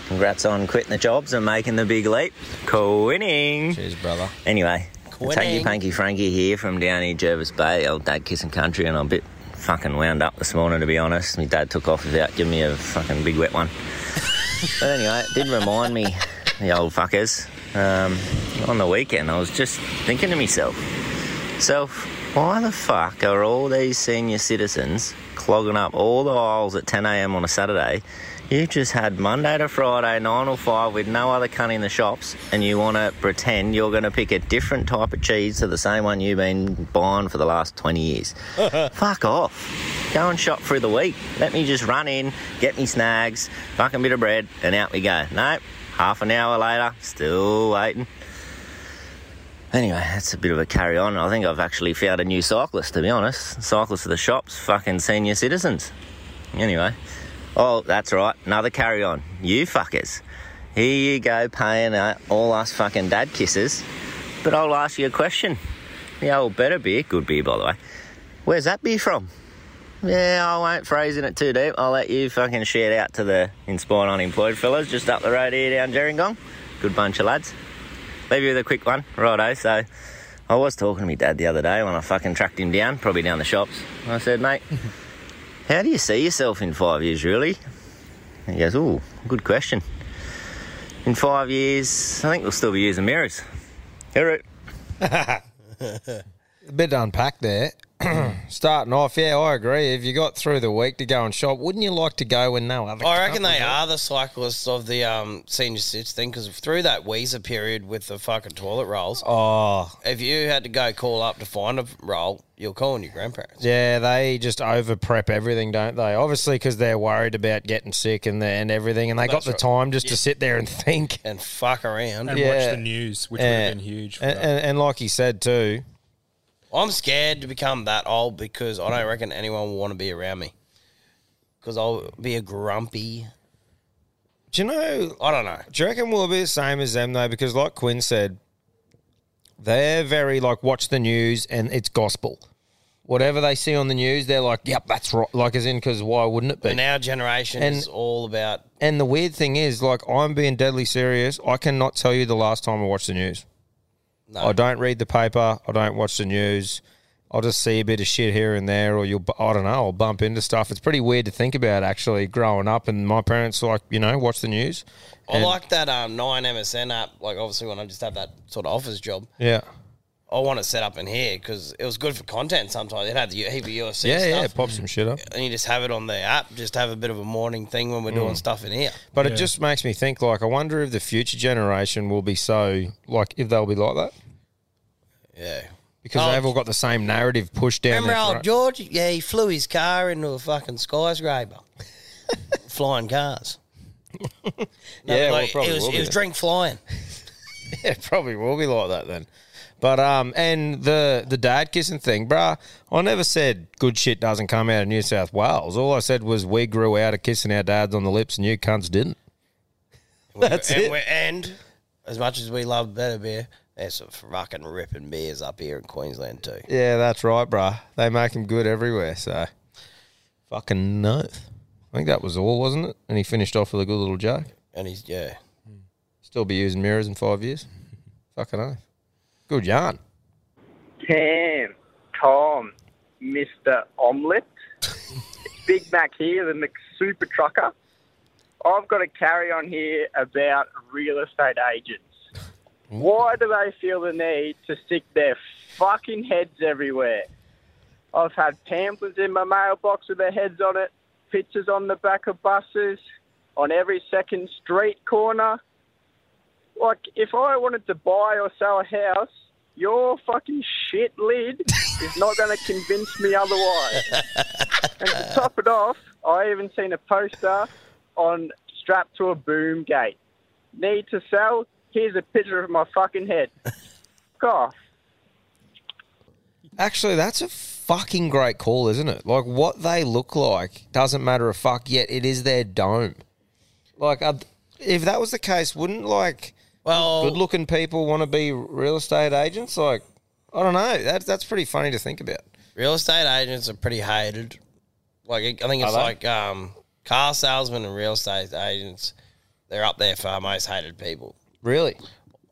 congrats on quitting the jobs and making the big leap. Cool winning. Cheers, brother. Anyway, Winning. Tanky Panky Frankie here from down here, Jervis Bay, old dad kissing country, and I'm a bit fucking wound up this morning, to be honest. My dad took off without giving me a fucking big wet one. but anyway, it did remind me, the old fuckers, um, on the weekend, I was just thinking to myself, self, why the fuck are all these senior citizens clogging up all the aisles at 10am on a Saturday, You've just had Monday to Friday, 9 or 5, with no other cunt in the shops, and you want to pretend you're going to pick a different type of cheese to the same one you've been buying for the last 20 years. Fuck off. Go and shop through the week. Let me just run in, get me snags, fucking bit of bread, and out we go. Nope. Half an hour later, still waiting. Anyway, that's a bit of a carry on. I think I've actually found a new cyclist, to be honest. Cyclists of the shops, fucking senior citizens. Anyway, oh, that's right, another carry on. You fuckers. Here you go paying uh, all us fucking dad kisses. But I'll ask you a question. The old better beer, good beer by the way. Where's that beer from? Yeah, I won't phrase in it too deep. I'll let you fucking shout out to the inspired unemployed fellas just up the road here down Gerringong. Good bunch of lads. Leave you with a quick one, righto. So, I was talking to my dad the other day when I fucking tracked him down, probably down the shops. I said, mate, how do you see yourself in five years, really? And he goes, oh, good question. In five years, I think we'll still be using mirrors. Hear it. a bit to unpack there. Starting off, yeah, I agree. If you got through the week to go and shop, wouldn't you like to go when no other? I reckon they are the cyclists of the um, senior citizen thing because through that Weezer period with the fucking toilet rolls, Oh, if you had to go call up to find a roll, you're calling your grandparents. yeah, they just over prep everything, don't they? Obviously, because they're worried about getting sick and the, and everything, and they got That's the right. time just Yeah. to sit there and think and fuck around And watch the news, which would have been huge for And, and, and like he said too, I'm scared to become that old because I don't reckon anyone will want to be around me. Because I'll be a grumpy. Do you know? I don't know. Do you reckon we'll be the same as them though? Because like Quinn said, they're very like watch the news and it's gospel. Whatever they see on the news, they're like, "Yep, that's right." Like as in, because why wouldn't it be? And our generation And- is all about. And the weird thing is, like, I'm being deadly serious. I cannot tell you the last time I watched the news. No. I don't read the paper. I don't watch the news. I'll just see a bit of shit here and there, or you'll, I don't know, I'll bump into stuff. It's pretty weird to think about actually growing up. And my parents, like, you know, watch the news. I And- like that um, 9MSN app. Like, obviously, when I just have that sort of office job, Yeah. I want it set up in here because it was good for content sometimes. It had the heap of UFC Yeah, stuff. yeah, yeah, pop some shit up. And you just have it on the app, just have a bit of a morning thing when we're doing Mm. stuff in here. But it just makes me think, like, I wonder if the future generation will be so, like, if they'll be like that. Yeah. Because Oh, they've all got the same narrative pushed down Remember their old throat. George? Yeah, he flew his car into a fucking skyscraper. flying cars. No, Yeah, well, probably it was, will it was then. drink flying. Yeah, it probably will be like that then. But um, and the the dad kissing thing, bruh. I never said good shit doesn't come out of New South Wales. All I said was we grew out of kissing our dads on the lips, and you cunts didn't. That's and it. And as much as we love better beer, there's some fucking ripping beers up here in Queensland too. Yeah, that's right, bruh. They make them good everywhere. So fucking no. I think that was all, wasn't it? And he finished off with a good little joke. And he's yeah. Still be using mirrors in five years. Fucking oath. Good yarn. Cam, Tom, Mr. Omelette, Big Mac here, the McSuper Trucker. I've got a carry on here about real estate agents. Why do they feel the need to stick their fucking heads everywhere? I've had pamphlets in my mailbox with their heads on it, pictures on the back of buses, on every second street corner. Like, if I wanted to buy or sell a house, your fucking shit lid is not going to convince me otherwise. and to top it off, I even seen a poster on strapped to a boom gate. Need to sell? Here's a picture of my fucking head. Fuck off. Actually, that's a fucking great call, isn't it? Like what they look like doesn't matter a fuck. Yet it is their dome. Like, uh, if that was the case, wouldn't like well good-looking people want to be real estate agents? Like, I don't know. That's that's pretty funny to think about. Real estate agents are pretty hated. Like I think it's Are they? like um, car salesmen and real estate agents. They're up there for most hated people. Really?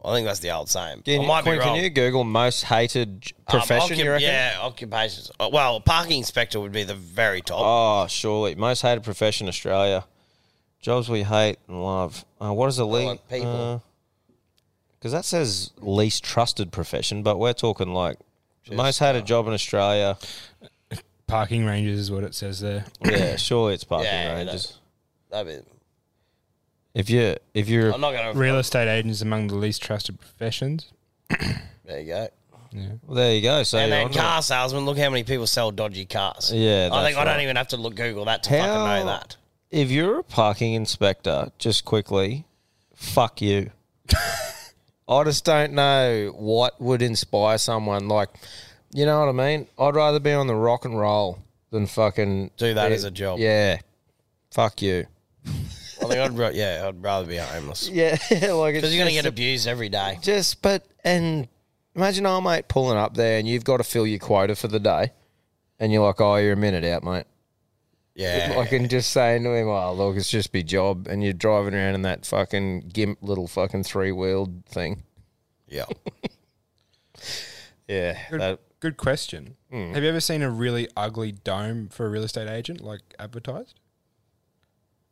I think that's the old saying. Can, I you, might be Quinn, can you Google most hated j- Um, profession? occup- you reckon? Yeah, occupations. Uh, Well, parking inspector would be the very top. Oh, surely most hated profession Australia. Jobs we hate and love. Uh, what is the league? like people. Because that says least trusted profession, but we're talking like the most hated uh, job in Australia. Parking rangers is what it says there. Yeah, surely it's parking Yeah, ranges. That'd be, If you if you're I'm not gonna. Real estate agents among the least trusted professions. There you go. Yeah. well, there you go. So and then car salesman. Look how many people sell dodgy cars. Yeah, I think that's I don't even have to look Google that to fucking know that. If you're a parking inspector, just quickly, fuck you. I just don't know what would inspire someone like, you know what I mean? I'd rather be on the rock and roll than fucking Do that as a job. Yeah, fuck you. I think I'd ra- yeah, I'd rather be homeless. Yeah, like because you're gonna get abused every day. Just but and imagine our mate pulling up there and you've got to fill your quota for the day, and you're like, oh, you're a minute out, mate. Yeah. Like and just saying to him, "Oh, look, it's just be job," and you're driving around in that fucking gimp little fucking three wheeled thing. Yeah. yeah. Good, that- good question. Hmm. Have you ever seen a really ugly dome for a real estate agent, like advertised?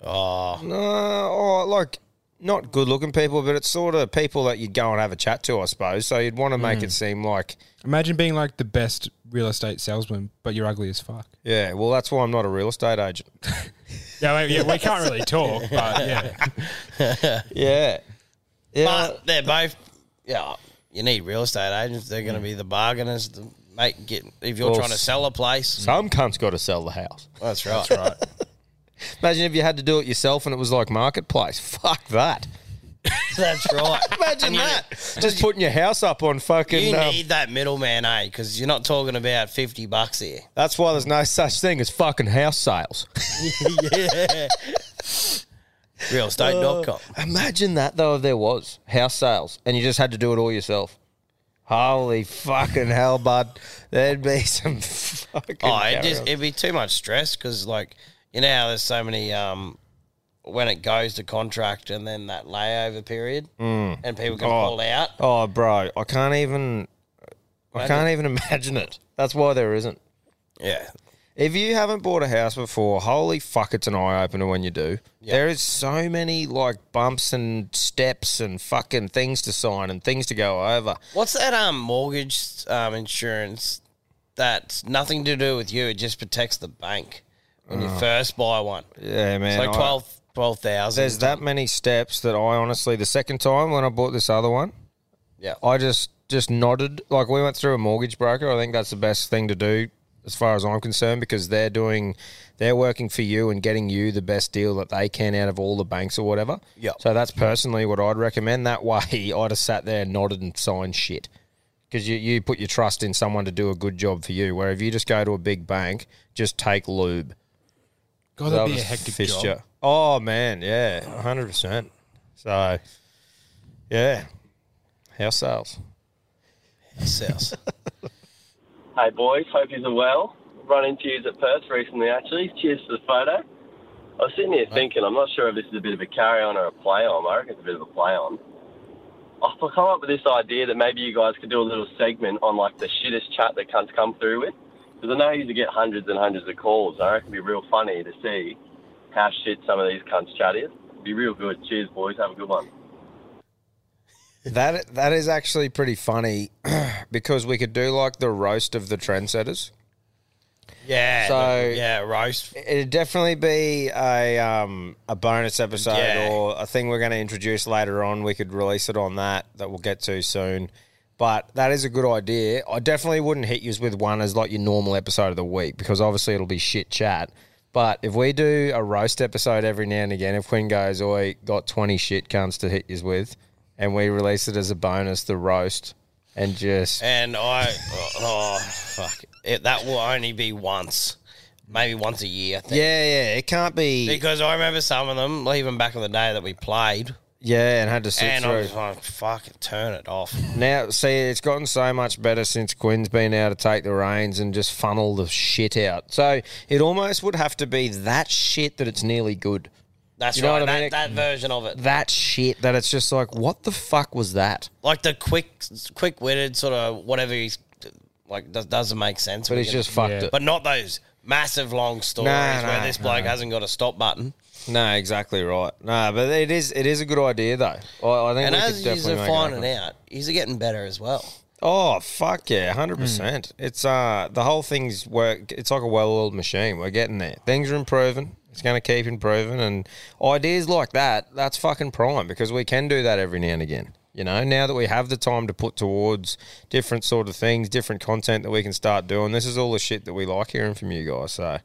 Oh. No, oh, like not good looking people, but it's sort of people that you'd go and have a chat to, I suppose. So you'd want to make Mm. it seem like, Imagine being like the best real estate salesman, but you're ugly as fuck. yeah. Well, that's why I'm not a real estate agent. Yeah, we, yeah, we can't really talk, but yeah. yeah. Yeah. But they're both. Yeah. You need real estate agents. They're going to be the bargainers. To make get if you're Well, trying to sell a place. Some cunt's got to sell the house. That's right. That's right. Imagine if you had to do it yourself and it was like marketplace. Fuck that. That's right. Imagine And you- that. Just putting your house up on fucking. You um, need that middleman, eh? Because you're not talking about fifty bucks here. that's why there's no such thing as fucking house sales. yeah. Realestate.com. Uh, imagine that though, if there was house sales and you just had to do it all yourself. Holy fucking hell, bud! There'd be some fucking. Oh, it just, it'd be too much stress because, like, you know how there's so many um, when it goes to contract and then that layover period, Mm. and people can Oh. pull out. Oh, bro, I can't even. I can't even imagine it. That's why there isn't. Yeah. If you haven't bought a house before, holy fuck, it's an eye opener when you do. There is so many like bumps and steps and fucking things to sign and things to go over. What's that um mortgage um insurance? That's nothing to do with you. It just protects the bank when you Oh. first buy one. Yeah, man. It's like 12 12,000. There's that many steps that I honestly, the second time when I bought this other one, Yeah. I just just nodded. Like we went through a mortgage broker. I think that's the best thing to do as far as I'm concerned because they're doing, they're working for you and getting you the best deal that they can out of all the banks or whatever. Yeah. So that's personally what I'd recommend. That way, I'd have sat there, and nodded, and signed shit. Because you, you put your trust in someone to do a good job for you. Where if you just go to a big bank, just take lube. God, that'd be a just hectic fist job. Oh man, yeah, hundred percent. So, yeah, house sales. House Sales. Hey boys, hope you're well. Run into you at Perth recently actually. Cheers for the photo. I was sitting here thinking, I'm not sure if this is a bit of a carry on or a play on. I reckon it's a bit of a play on. I've come up with this idea that maybe you guys could do a little segment on like the shittest chat that cunts come through with. Because I know you to get hundreds and hundreds of calls. I reckon it'd be real funny to see how shit some of these cunts chat is. It'd be real good. Cheers boys, have a good one. That that is actually pretty funny because we could do like the roast of the trendsetters. Yeah. So yeah, roast. It'd definitely be a um, a bonus episode Yeah. or a thing we're going to introduce later on. We could release it on that that we'll get to soon. But that is a good idea. I definitely wouldn't hit you with one as like your normal episode of the week because obviously it'll be shit chat. But if we do a roast episode every now and again, if Quinn goes, "Oi, got twenty shit cunts to hit you with," and we release it as a bonus, the roast, and just And I, oh, oh, fuck, it, that will only be once, maybe once a year. I think. yeah, yeah, it can't be Because I remember some of them, even back in the day that we played, yeah, and had to sit through. and. I was like, "Fucking turn it off." Now, see, it's gotten so much better since Quinn's been able to take the reins and just funnel the shit out. So it almost would have to be that shit that it's nearly good. That's You know right. what I that, mean? that version of it, That shit that it's just like, what the fuck was that? like the quick, quick-witted sort of whatever he's like does, doesn't make sense. But he's just fucked it. But not those massive long stories Nah, where nah, this bloke hasn't got a stop button. No, exactly right. No, but it is it is a good idea though. I, I think And we as could he's definitely make it finding happen. out, he's getting better as well. Oh fuck yeah, hundred percent. It's uh the whole thing's work. It's like a well-oiled machine. We're getting there. Things are improving. It's going to keep improving, and ideas like that, that's fucking prime because we can do that every now and again. You know, now that we have the time to put towards different sort of things, different content that we can start doing, this is all the shit that we like hearing from you guys. So,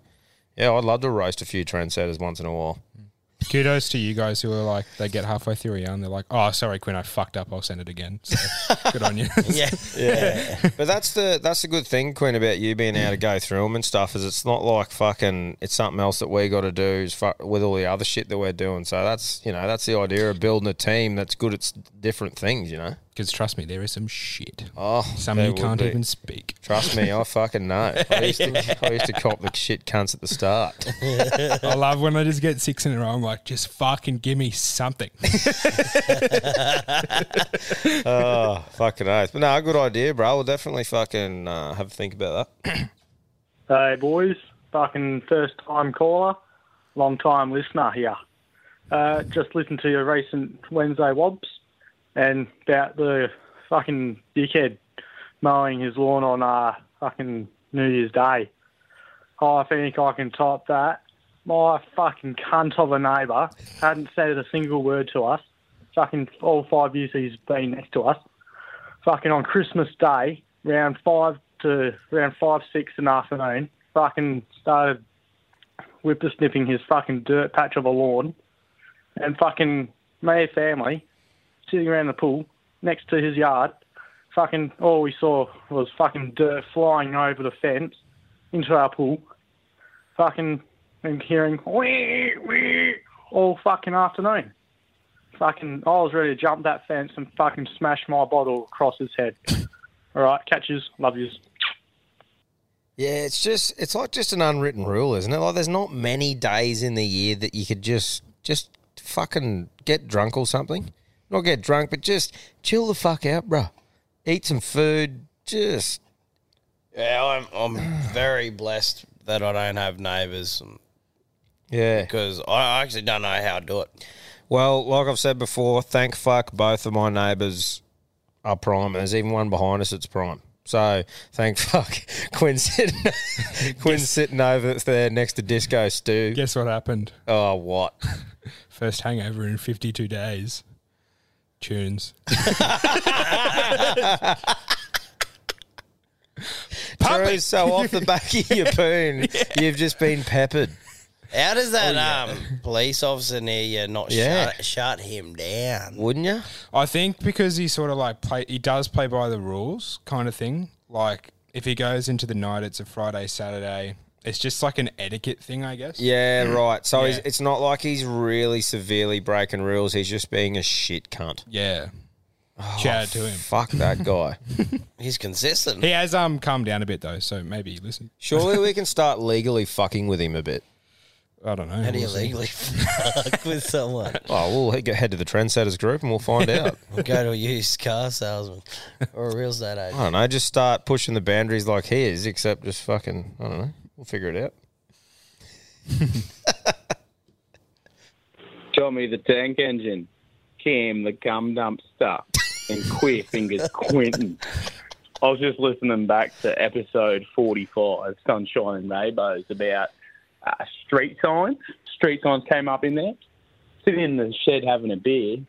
yeah, I'd love to roast a few trendsetters once in a while. Kudos to you guys who are like, they get halfway through a yarn, they're like, oh, sorry, Quinn, I fucked up. I'll send it again. So good on you. yeah. Yeah. But that's the that's the good thing, Quinn, about you being able to go through them and stuff. Is it's not like fucking. It's something else that we got to do is fu- with all the other shit that we're doing. So that's you know that's the idea of building a team that's good at different things. You know. Because trust me, there is some shit. Oh, some you can't be. even speak. Trust me, I fucking know. I used to, I used to cop the shit cunts at the start. I love when I just get six in a row. I'm like, just fucking give me something. oh, fucking oath. But no, good idea, bro. We'll definitely fucking uh, have a think about that. Hey boys, fucking first time caller, long time listener here. Uh, just listened to your recent Wednesday wobs and about the fucking dickhead mowing his lawn on uh, fucking New Year's Day. I think I can top that. My fucking cunt of a neighbour hadn't said a single word to us. Fucking all five years he's been next to us. Fucking on Christmas Day, round five to around five, six in the afternoon, fucking started whippersnipping his fucking dirt patch of a lawn. And fucking me family sitting around the pool next to his yard. Fucking all we saw was fucking dirt flying over the fence into our pool. Fucking and hearing wee wee all fucking afternoon. Fucking I was ready to jump that fence and fucking smash my bottle across his head. All right, catches, love yous. Yeah, it's just it's like just an unwritten rule, isn't it? Like there's not many days in the year that you could just just fucking get drunk or something. Not get drunk, but just chill the fuck out, bro. Eat some food, just Yeah, I'm I'm very blessed that I don't have neighbours. Yeah. Because I actually don't know how to do it. Well, like I've said before, thank fuck both of my neighbours are prime. There's even one behind us that's prime. So thank fuck Quinn's sitting Quinn's sitting over there next to Disco Stu. Guess what happened? Oh, what? First hangover in 52 days. Tunes. Drew, so off the back of your poon, you've just been peppered. How does that Oh, yeah. um police officer near you not Yeah. shut, shut him down? Wouldn't you? I think because he sort of like play, he does play by the rules, kind of thing. Like if he goes into the night, it's a Friday, Saturday. It's just like an etiquette thing, I guess. Yeah, right. So Yeah. it's not like he's really severely breaking rules. He's just being a shit cunt. Yeah. Shout out to him. Fuck that guy. He's consistent. He has um calmed down a bit though, so maybe listen. Surely we can start legally fucking with him a bit. I don't know. How do you legally fuck with someone? Oh, we'll head to the Trendsetters group and we'll find out. We'll go to a used car salesman or a real estate agent. I don't know. Just start pushing the boundaries like he is, except just fucking, I don't know. We'll figure it out. Tommy the tank engine, Cam the gum dumpster, and Queer Fingers Quentin. I was just listening back to episode 45, Sunshine and Rainbows, about uh, street signs. Street signs came up in there. Sitting in the shed having a beer.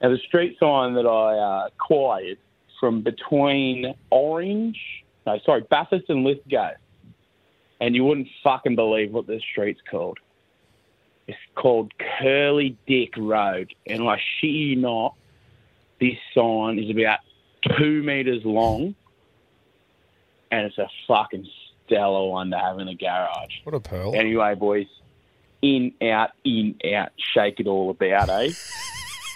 Now, the street sign that I uh, acquired from between Orange, no, sorry, Bathurst and Lithgow. And you wouldn't fucking believe what this street's called. It's called Curly Dick Road. And I shit you not, this sign is about two meters long. And it's a fucking stellar one to have in the garage. What a pearl. Anyway, boys, in, out, in, out, shake it all about, eh?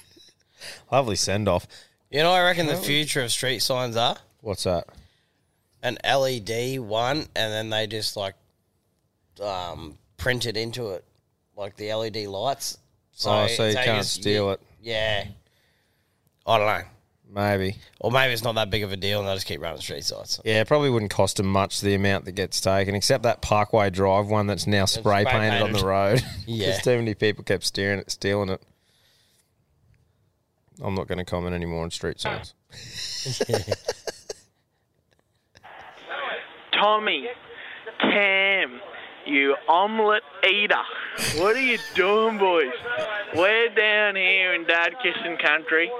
Lovely send off. You know, I reckon the future of street signs are What's that? An LED one, and then they just like um, print it into it, like the LED lights. So, Oh, so you can't it's- steal it. Yeah, I don't know. Maybe. Or maybe it's not that big of a deal, and they just keep running street signs. Yeah, it probably wouldn't cost them much the amount that gets taken, except that Parkway Drive one that's now spray, spray painted on the road. Yeah. Because too many people kept steering it, stealing it. I'm not going to comment anymore on street signs. Tommy, Cam, You omelette eater. What are you doing, boys? We're down here in Dad Kissing Country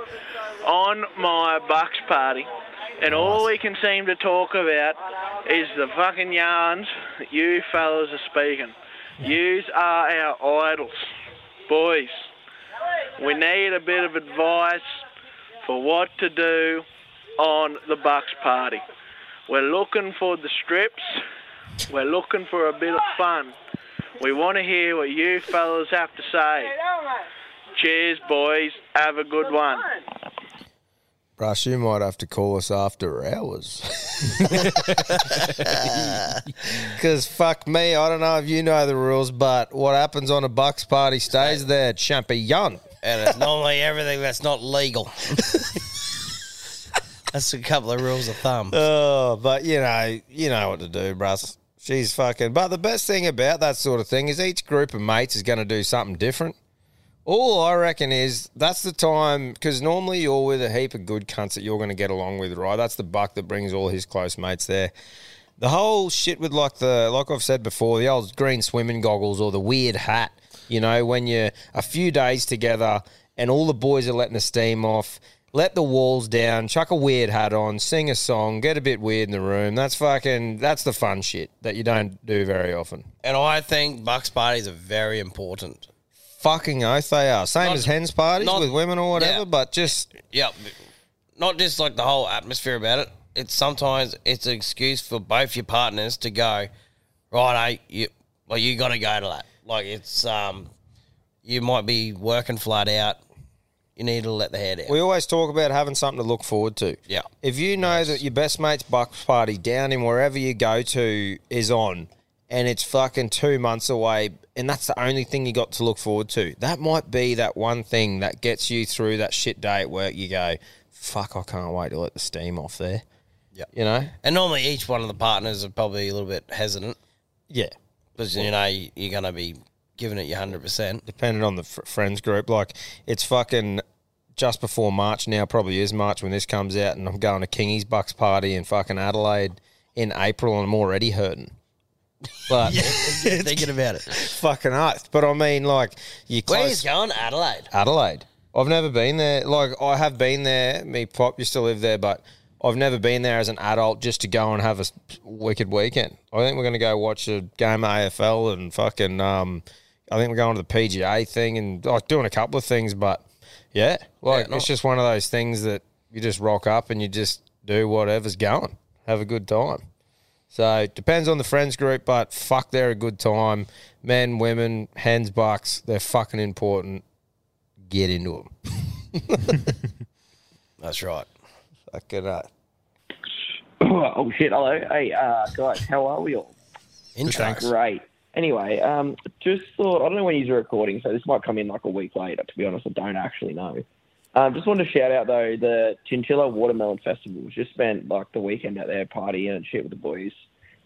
on my Bucks party, and all we can seem to talk about is the fucking yarns that you fellas are speaking. Yous are our idols. Boys, we need a bit of advice for what to do on the Bucks party. We're looking for the strips. We're looking for a bit of fun. We want to hear what you fellas have to say. Cheers, boys. Have a good one. Rush, you might have to call us after hours. Because fuck me, I don't know if you know the rules, but what happens on a Bucks party stays there, champion. And it's normally everything that's not legal. that's a couple of rules of thumb. Oh, but you know, you know what to do, Bruss. She's fucking. But the best thing about that sort of thing is each group of mates is going to do something different. All I reckon is that's the time because normally you're with a heap of good cunts that you're going to get along with, right? That's the buck that brings all his close mates there. The whole shit with like the like I've said before, the old green swimming goggles or the weird hat. You know, when you're a few days together and all the boys are letting the steam off, let the walls down, chuck a weird hat on, sing a song, get a bit weird in the room. That's fucking that's the fun shit that you don't do very often. And I think Bucks parties are very important. Fucking oath they are. Same Not- as hens parties not- with women or whatever, yeah. but just Yeah, not just like the whole atmosphere about it. It's sometimes it's an excuse for both your partners to go, right? Hey, you well, you got to go to that. Like it's um, you might be working flat out. You need to let the hair down. We always talk about having something to look forward to. Yeah. If you know that your best mate's bucks party down in wherever you go to is on, and it's fucking two months away, and that's the only thing you got to look forward to, that might be that one thing that gets you through that shit day at work. You go, fuck, I can't wait to let the steam off there. Yeah. You know? And normally each one of the partners are probably a little bit hesitant. Yeah. Because, you know, you- you're going to be giving it your 100%. depending on the fr- friends group. Like it's fucking just before March now, probably is March when this comes out, and I'm going to Kingy's Bucks party in fucking Adelaide in April, and I'm already hurting. But Yeah, thinking about it. fucking oath. But I mean, like you Where close you going? Adelaide. Adelaide. I've never been there. Like I have been there. Me pop used to live there, but I've never been there as an adult just to go and have a wicked weekend. I think we're going to go watch a game of AFL and fucking. Um, I think we're going to the PGA thing and like doing a couple of things, but yeah, like Yeah, it's just one of those things that you just rock up and you just do whatever's going, have a good time. So it depends on the friends group, but fuck, they're a good time. Men, women, hens, bucks, they're fucking important. Get into them. That's right. Fucking right. oh shit! Hello, hey uh, guys, how are we all? Thanks. Great. Anyway, um, just thought I don't know when you're recording, so this might come in like a week later. To be honest, I don't actually know. Um, just wanted to shout out though the Chinchilla Watermelon Festival. Just spent like the weekend out there partying and shit with the boys,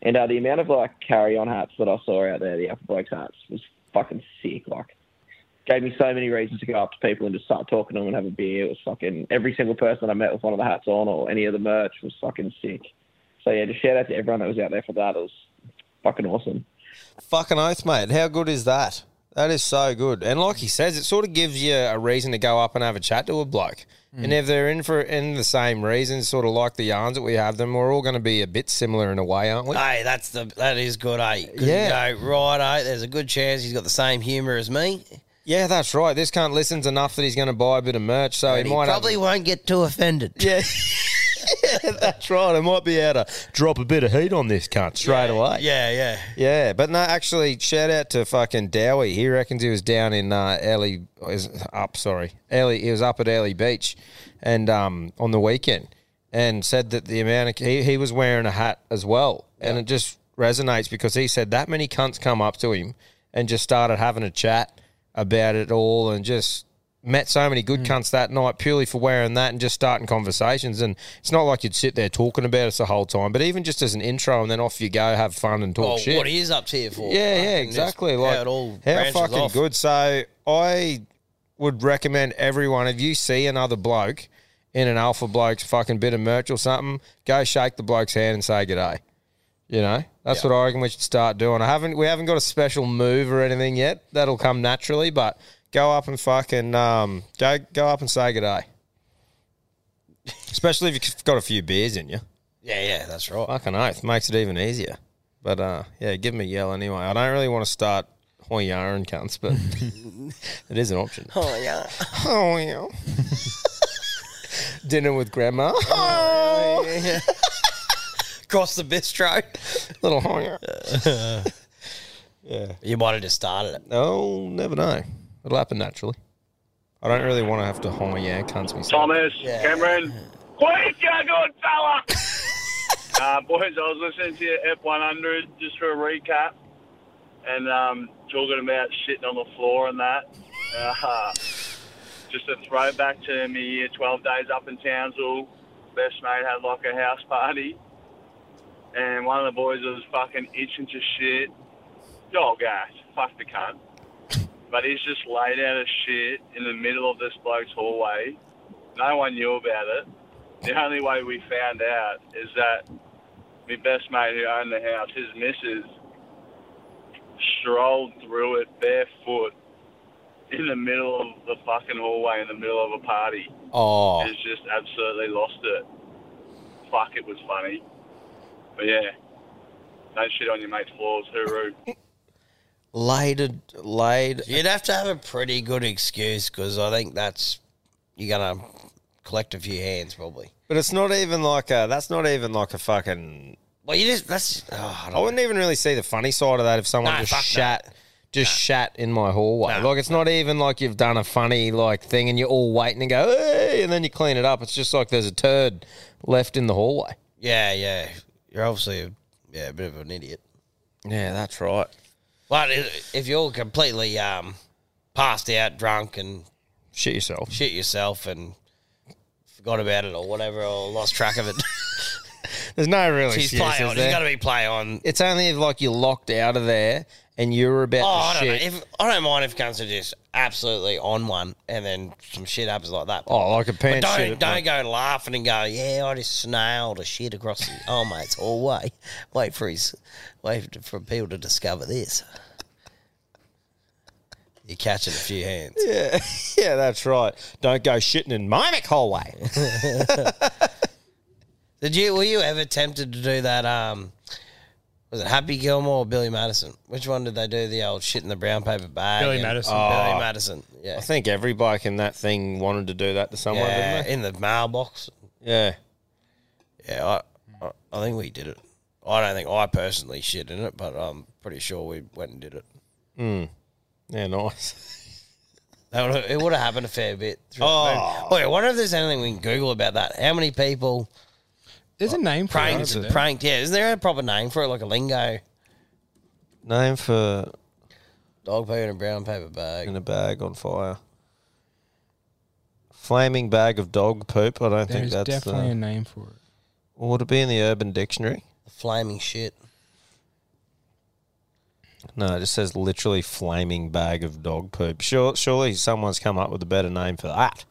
and uh, the amount of like carry-on hats that I saw out there, the Alpha Blokes hats, was fucking sick. Like, gave me so many reasons to go up to people and just start talking to them and have a beer. It was fucking every single person I met with one of the hats on or any of the merch was fucking sick. So yeah, just shout out to everyone that was out there for that. It was fucking awesome. Fucking oath, mate. How good is that? That is so good. And like he says, it sort of gives you a reason to go up and have a chat to a bloke. Mm. And if they're in for in the same reasons, sort of like the yarns that we have them, we're all going to be a bit similar in a way, aren't we? Hey, that's the that is good, eh? Yeah. You go, right, eh? There's a good chance he's got the same humour as me. Yeah, that's right. This cunt listens enough that he's going to buy a bit of merch, so And he he might probably have, won't get too offended. Yeah. that's right. I might be able to drop a bit of heat on this cunt straight away. Yeah, yeah. Yeah, but no, actually, shout out to fucking Dowie. He reckons he was down in uh, is up, sorry, Airlie. He was up at Airlie Beach, and um, on the weekend, and said that the amount of he, he was wearing a hat as well, and it just resonates because he said that many cunts come up to him and just started having a chat about it all, and just met so many good hmm. cunts that night purely for wearing that and just starting conversations. And it's not like you'd sit there talking about us the whole time, but even just as an intro and then off you go, have fun and talk Oh, shit. what he is up to here for. Yeah, yeah, Fucking just exactly. how Like it all how fucking off. good. So I would recommend everyone if you see another bloke in an alpha bloke's fucking bit of merch or something, go shake the bloke's hand and say g'day. You know, that's what I reckon we should start doing. I haven't, we haven't got a special move or anything yet. That'll come naturally, but go up and fucking um, go go up and say good day. Especially if you've got a few beers in you. Yeah, yeah, that's right. Fucking oath makes it even easier. But uh, yeah, give them a yell anyway. I don't really want to start hoyaring cunts, but it is an option. Oh yeah. Oh yeah. Dinner with grandma. Oh, Across the bistro. Little hoya. yeah. You might have just started it. Oh, never know. It'll happen naturally. I don't really want to have to hoya cunts myself. Thomas, Cameron. Quick, you good fella! uh, boys, I was listening to your F100 just for a recap and um, talking about shitting on the floor and that. Uh, just a throwback to me year 12 days up in Townsville. Best mate had like a house party. And one of the boys was fucking itching to shit. Dog ass. Fuck the cunt. But he's just laid out a shit in the middle of this bloke's hallway. No one knew about it. The only way we found out is that my best mate who owned the house, his missus, strolled through it barefoot in the middle of the fucking hallway in the middle of a party. Oh. He's just absolutely lost it. Fuck, it was funny. But yeah, don't shit on your mate's floors, hooroo. Laid, laid. You'd have to have a pretty good excuse because I think that's you're gonna collect a few hands probably. But it's not even like a. That's not even like a fucking. Well, you just that's. Oh, I, wouldn't even really see the funny side of that if someone No, just shat, just shat in my hallway. Like it's not even like you've done a funny like thing and you're all waiting and go hey, and then you clean it up. It's just like there's a turd left in the hallway. Yeah, yeah. You're obviously a, yeah a bit of an idiot. Yeah, that's right. But if you're completely um, passed out, drunk, and shit yourself, shit yourself, and forgot about it or whatever, or lost track of it, There's no real She's excuse. play on. You got to be play on. It's only if like you're locked out of there and you're about Oh, to I don't know. shit. If, I don't mind if cunts are just absolutely on one, and then some shit happens like that. Oh, like a But pants don't shit don't go laughing and go, yeah, I just snailed a shit across the oh mate's hallway. Wait for his, wait for people to discover this. You're catching a few hands. Yeah, yeah, that's right. Don't go shitting in my Mac hallway. Did you were you ever tempted to do that? Um, was it Happy Gilmore or Billy Madison? Which one did they do the old shit in the brown paper bag? Billy and- Madison. Billy Oh. Madison. Yeah. I think every bloke in that thing wanted to do that to someone, yeah, didn't they? in the mailbox. Yeah. Yeah, I, I I think we did it. I don't think I personally shit in it, but I'm pretty sure we went and did it. Mm. Yeah, nice. That would it would have happened a fair bit. through the Oh. movie. Wait, I wonder if there's anything we can Google about that. How many people There's a name for it, pranked? isn't pranked? Yeah, isn't there a proper name for it, like a lingo? Name for Dog poo in a brown paper bag. in a bag on fire. Flaming bag of dog poop. I don't think that's definitely a name for it. Or would it be in the Urban Dictionary? Flaming shit. No, it just says literally flaming bag of dog poop. Sure, surely someone's come up with a better name for that.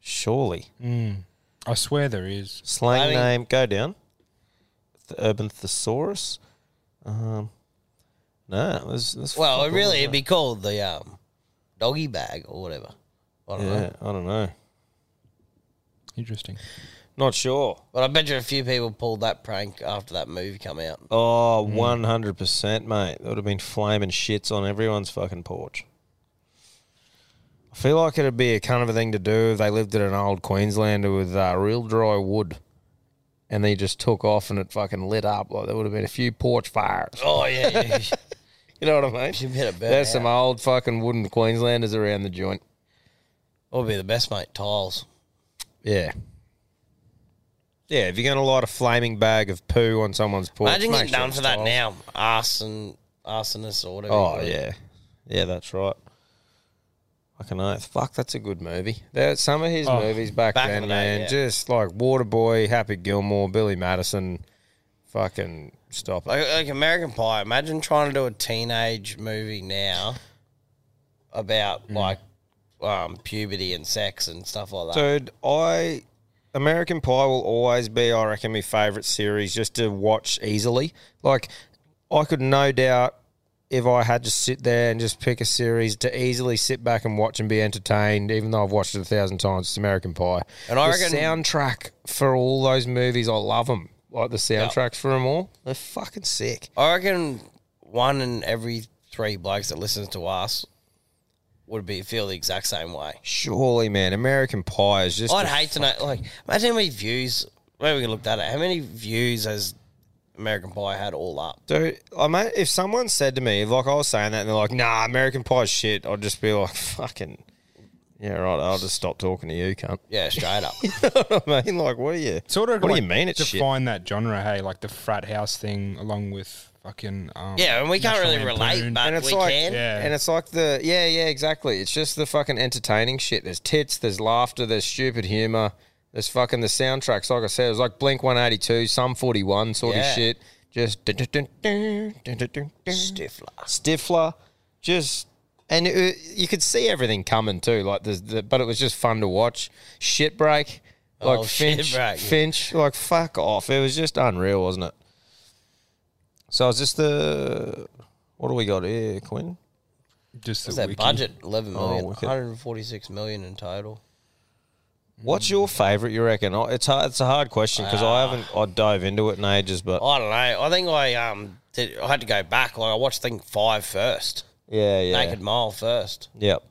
Surely. Mm. I swear there is. Slang Flaming- name, go down. The Urban Thesaurus. Um, no, there's, there's Well, fuck it all really it'd be called the um, doggy bag or whatever. I don't Yeah, know. I don't know. Interesting. Not sure. But I bet you a few people pulled that prank after that movie come out. Oh, 100%, mate. That would have been flaming shits on everyone's fucking porch. I feel like it'd be a kind of a thing to do if they lived in an old Queenslander with uh, real dry wood and they just took off and it fucking lit up. Like there would have been a few porch fires. Oh yeah, yeah. you know what I mean? You better burn There's out. some old fucking wooden Queenslanders around the joint. What would be the best, mate? Tiles. Yeah. Yeah, if you're going to light a flaming bag of poo on someone's porch, Imagine getting sure done for that tiles. now. Arson, arsonist or whatever. Oh you call it. yeah, yeah, that's right. Fucking oath. Fuck, that's a good movie. There, some of his Oh, movies back, back then, the day, man, yeah. just like Waterboy, Happy Gilmore, Billy Madison. Fucking stop it. Like, like American Pie. Imagine trying to do a teenage movie now about Hmm. like um, puberty and sex and stuff like that. Dude, I American Pie will always be, I reckon, my favourite series just to watch easily. Like, I could no doubt if I had to sit there and just pick a series to easily sit back and watch and be entertained, even though I've watched it a thousand times, it's American Pie. And I the reckon- soundtrack for all those movies, I love them. Like the soundtracks for them all, they're fucking sick. I reckon one in every three blokes that listens to us would be feel the exact same way. Surely, man, American Pie is just. I'd a hate to know. Like, imagine how many views. Maybe we can look that up. How many views has American Pie had all up? Dude, I mean, if someone said to me, like I was saying that, and they're like, "Nah, American Pie's shit," I'd just be like, "Fucking, yeah, right." I'll just stop talking to you, cunt. Yeah, straight up. you know what I mean? Like, what are you? Sort of. What do you mean it's shit? define that genre? Hey, like the frat house thing, along with fucking. Um, Yeah, and we can't really relate, Lampoon. but and it's we like, can. Yeah. and it's like the yeah, yeah, exactly. It's just the fucking entertaining shit. There's tits, there's laughter, there's stupid humor, there's fucking the soundtracks. Like I said, it was like Blink 182, Sum 41 sort Yeah. of shit. Just dun, dun, dun, dun, dun, dun, dun, dun. Stifler. Stifler, just and it, you could see everything coming too. Like the, the but it was just fun to watch. Shit break, oh, like Oh, Finch, Shitbreak, yeah. Finch, like fuck off. It was just unreal, wasn't it? So is this the what do we got here, Quinn? Just What's that budget? Eleven Oh, million. wicked. 146 million in total. What's your favourite? You reckon? Oh, It's hard, it's a hard question because I haven't I dove into it in ages, but I don't know. I think I um did, I had to go back. Like I watched thing five first. yeah, yeah, Naked Mile first. yep.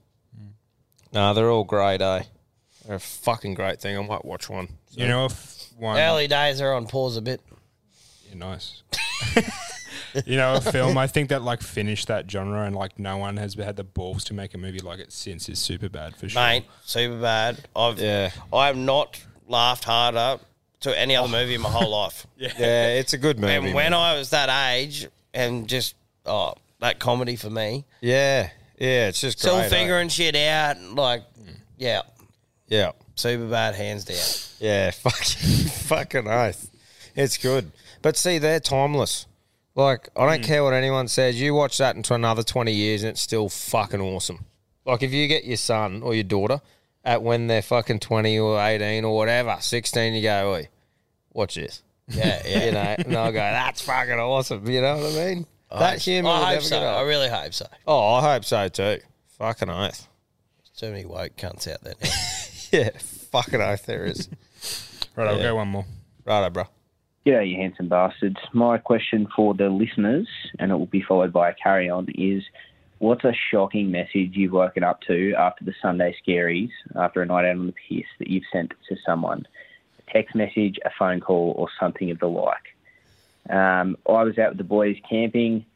No, they're all great, eh? They're a fucking great thing. I might watch one. You know, if one. Early days are on pause a bit. Yeah, nice. you know, a film I think that like finished that genre and like no one has had the balls to make a movie like it since is Superbad for sure. Mate, Superbad. I've Yeah. I have not laughed harder to any other movie in my whole life. Yeah, it's a good movie. And when man. I was that age and just oh that comedy for me. yeah, yeah, it's just Still great. eh? figuring shit out and like yeah. Yeah, Superbad hands down. yeah, fucking, fucking oath. It's good, but see, they're timeless. Like I don't hmm. care what anyone says. You watch that into another twenty years, and it's still fucking awesome. Like if you get your son or your daughter at when they're fucking twenty or eighteen or whatever, sixteen, you go, "Oi, watch this." Yeah, yeah. you know, and they'll go, "That's fucking awesome." You know what I mean? I that humour. I hope so. I really hope so. Oh, I hope so too. Fucking oath. So many woke cunts out there. now. Yeah, fucking oath there is. Right, I'll go one more. Righto, bro. G'day, you handsome bastards. My question for the listeners, and it will be followed by a carry on, is what's a shocking message you've woken up to after the Sunday scaries, after a night out on the piss, that you've sent to someone? A text message, a phone call, or something of the like. Um, I was out with the boys camping,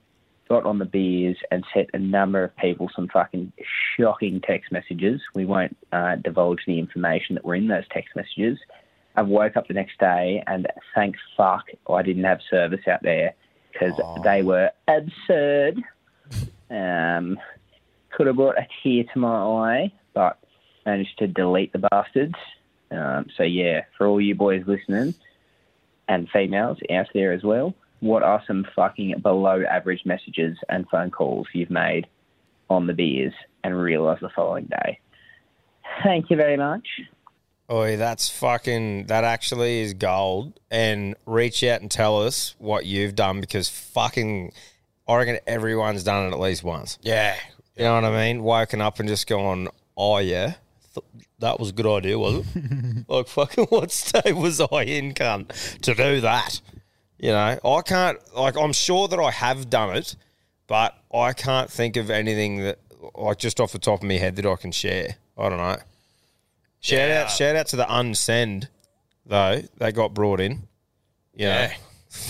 got on the beers, and sent a number of people some fucking shocking text messages. We won't uh, divulge the information that were in those text messages. I woke up the next day and thank fuck I didn't have service out there because they were absurd. Um, could have brought a tear to my eye, but managed to delete the bastards. Um, so yeah, for all you boys listening and females out there as well, what are some fucking below average messages and phone calls you've made on the beers and realised the following day? Thank you very much. Oi, that's fucking. That actually is gold. And reach out and tell us what you've done because fucking. I reckon everyone's done it at least once. Yeah. You know what I mean? Woken up and just gone, oh yeah, th- that was a good idea, was it? like fucking, what state was I in, cunt, to do that? You know, I can't. Like, I'm sure that I have done it, but I can't think of anything that, like, just off the top of my head that I can share. I don't know. Shout out, shout out to the unsend though. They got brought in. You Yeah.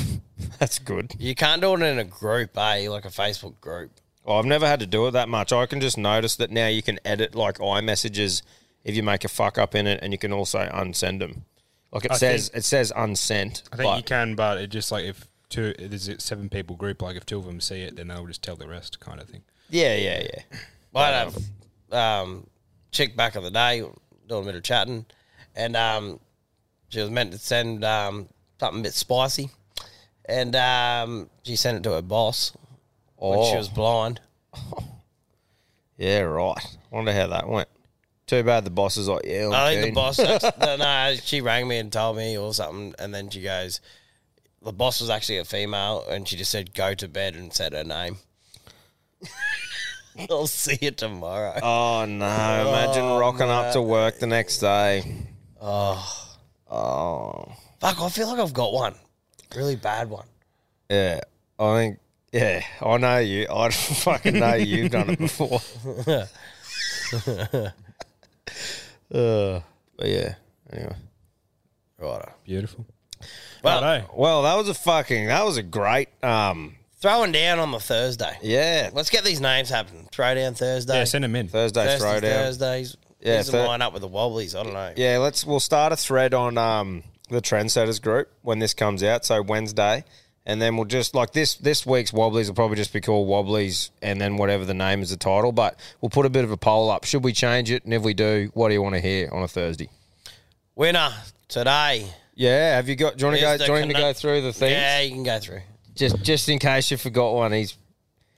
that's good. You can't do it in a group, eh? Like a Facebook group. Oh, I've never had to do it that much. I can just notice that now you can edit like iMessages if you make a fuck up in it, and you can also unsend them. Like it I says, think- it says unsent. I think but- you can, but it just like if two there's a seven people group, like if two of them see it, then they'll just tell the rest, kind of thing. yeah, yeah, yeah. I had a um, chick back in the day doing a bit of chatting, and um, she was meant to send um, something a bit spicy, and um, she sent it to her boss when she Oh. was blind. Yeah, right. Wonder how that went. Too bad the boss is like, yeah. I'm I think the keen. boss. no, no, she rang me and told me or something, and then she goes, "The boss was actually a female," and she just said, "Go to bed," and said her name. I'll see you tomorrow. Oh no! Imagine Oh, rocking up to work the next day. Oh, oh, fuck! I feel like I've got one, really bad one. Yeah, I think. Yeah, I know you. I fucking know you've done it before. uh, but yeah. Anyway, Righto. Beautiful. Well, well, that was a fucking. That was a great. Um, Throwing down on the Thursday. Yeah. Let's get these names happening. Throw down Thursday. Yeah, send them in. Thursday Thursdays, throwdown. Thursdays. Yeah, Yeah, These Thur- line up with the Wobblies. I don't know. Yeah, let's. We'll start a thread on um, the trendsetters group when this comes out. So Wednesday, and then we'll just like this. This week's Wobblies will probably just be called Wobblies, and then whatever the name is the title. But we'll put a bit of a poll up. Should we change it? And if we do, what do you want to hear on a Thursday? Winner today. Yeah, have you got? Do you want to go? is Do you want me to Cana- go through the things? Yeah, you can go through. Just just in case you forgot one, he's.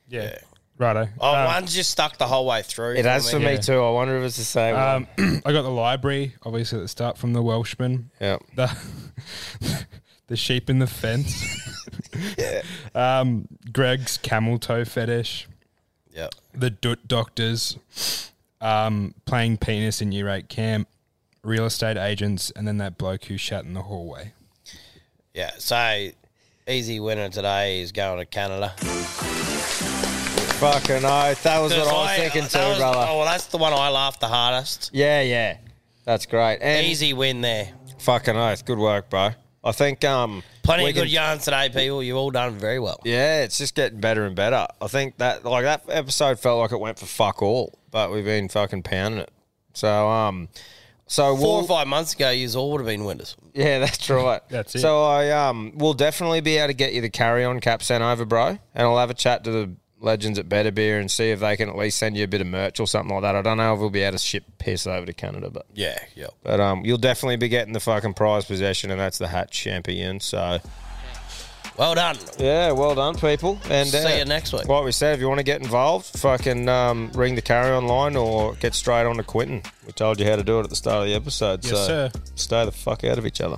Yeah. Righto. Oh, Um, one's just stuck the whole way through. It has for me Yeah. too. I wonder if it's the same Um, one. I got the library, obviously at the start from the Welshman. Yeah. The, the sheep in the fence. yeah. Um, Greg's camel toe fetish. Yep. The Doot doctors. Um, playing penis in year eight camp. Real estate agents, and then that bloke who shat in the hallway. Yeah. So easy winner today is going to Canada. Fucking oath. That was what I was thinking that too, was- brother. Oh, well, that's the one I laughed the hardest. Yeah, yeah. That's great. And Easy win there. Fucking oath. Good work, bro. I think um Plenty we of good can- yarns today, people. You've all done very well. Yeah, it's just getting better and better. I think that like that episode felt like it went for fuck all, but we've been fucking pounding it. So um so Four we'll, or five months ago, you all would have been winners. Yeah, that's right. That's it. So I um will definitely be able to get you the carry on cap sent over, bro, and I'll have a chat to the legends at Better Beer and see if they can at least send you a bit of merch or something like that. I don't know if we'll be able to ship piss over to Canada, but Yeah, yeah. but um you'll definitely be getting the fucking prize possession, and that's the hat champion. So Well done. yeah, well done, people. And See uh, you next week. Like we said, if you want to get involved, fucking um, ring the carry on line or get straight on to Quinton. We told you how to do it at the start of the episode. Yes, so sir. stay the fuck out of each other.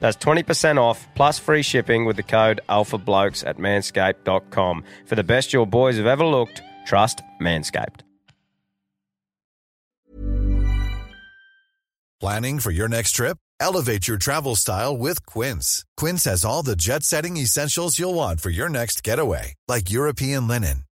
That's 20% off plus free shipping with the code ALPHABLOKES at manscaped.com. For the best your boys have ever looked, trust Manscaped. Planning for your next trip? Elevate your travel style with Quince. Quince has all the jet setting essentials you'll want for your next getaway, like European linen,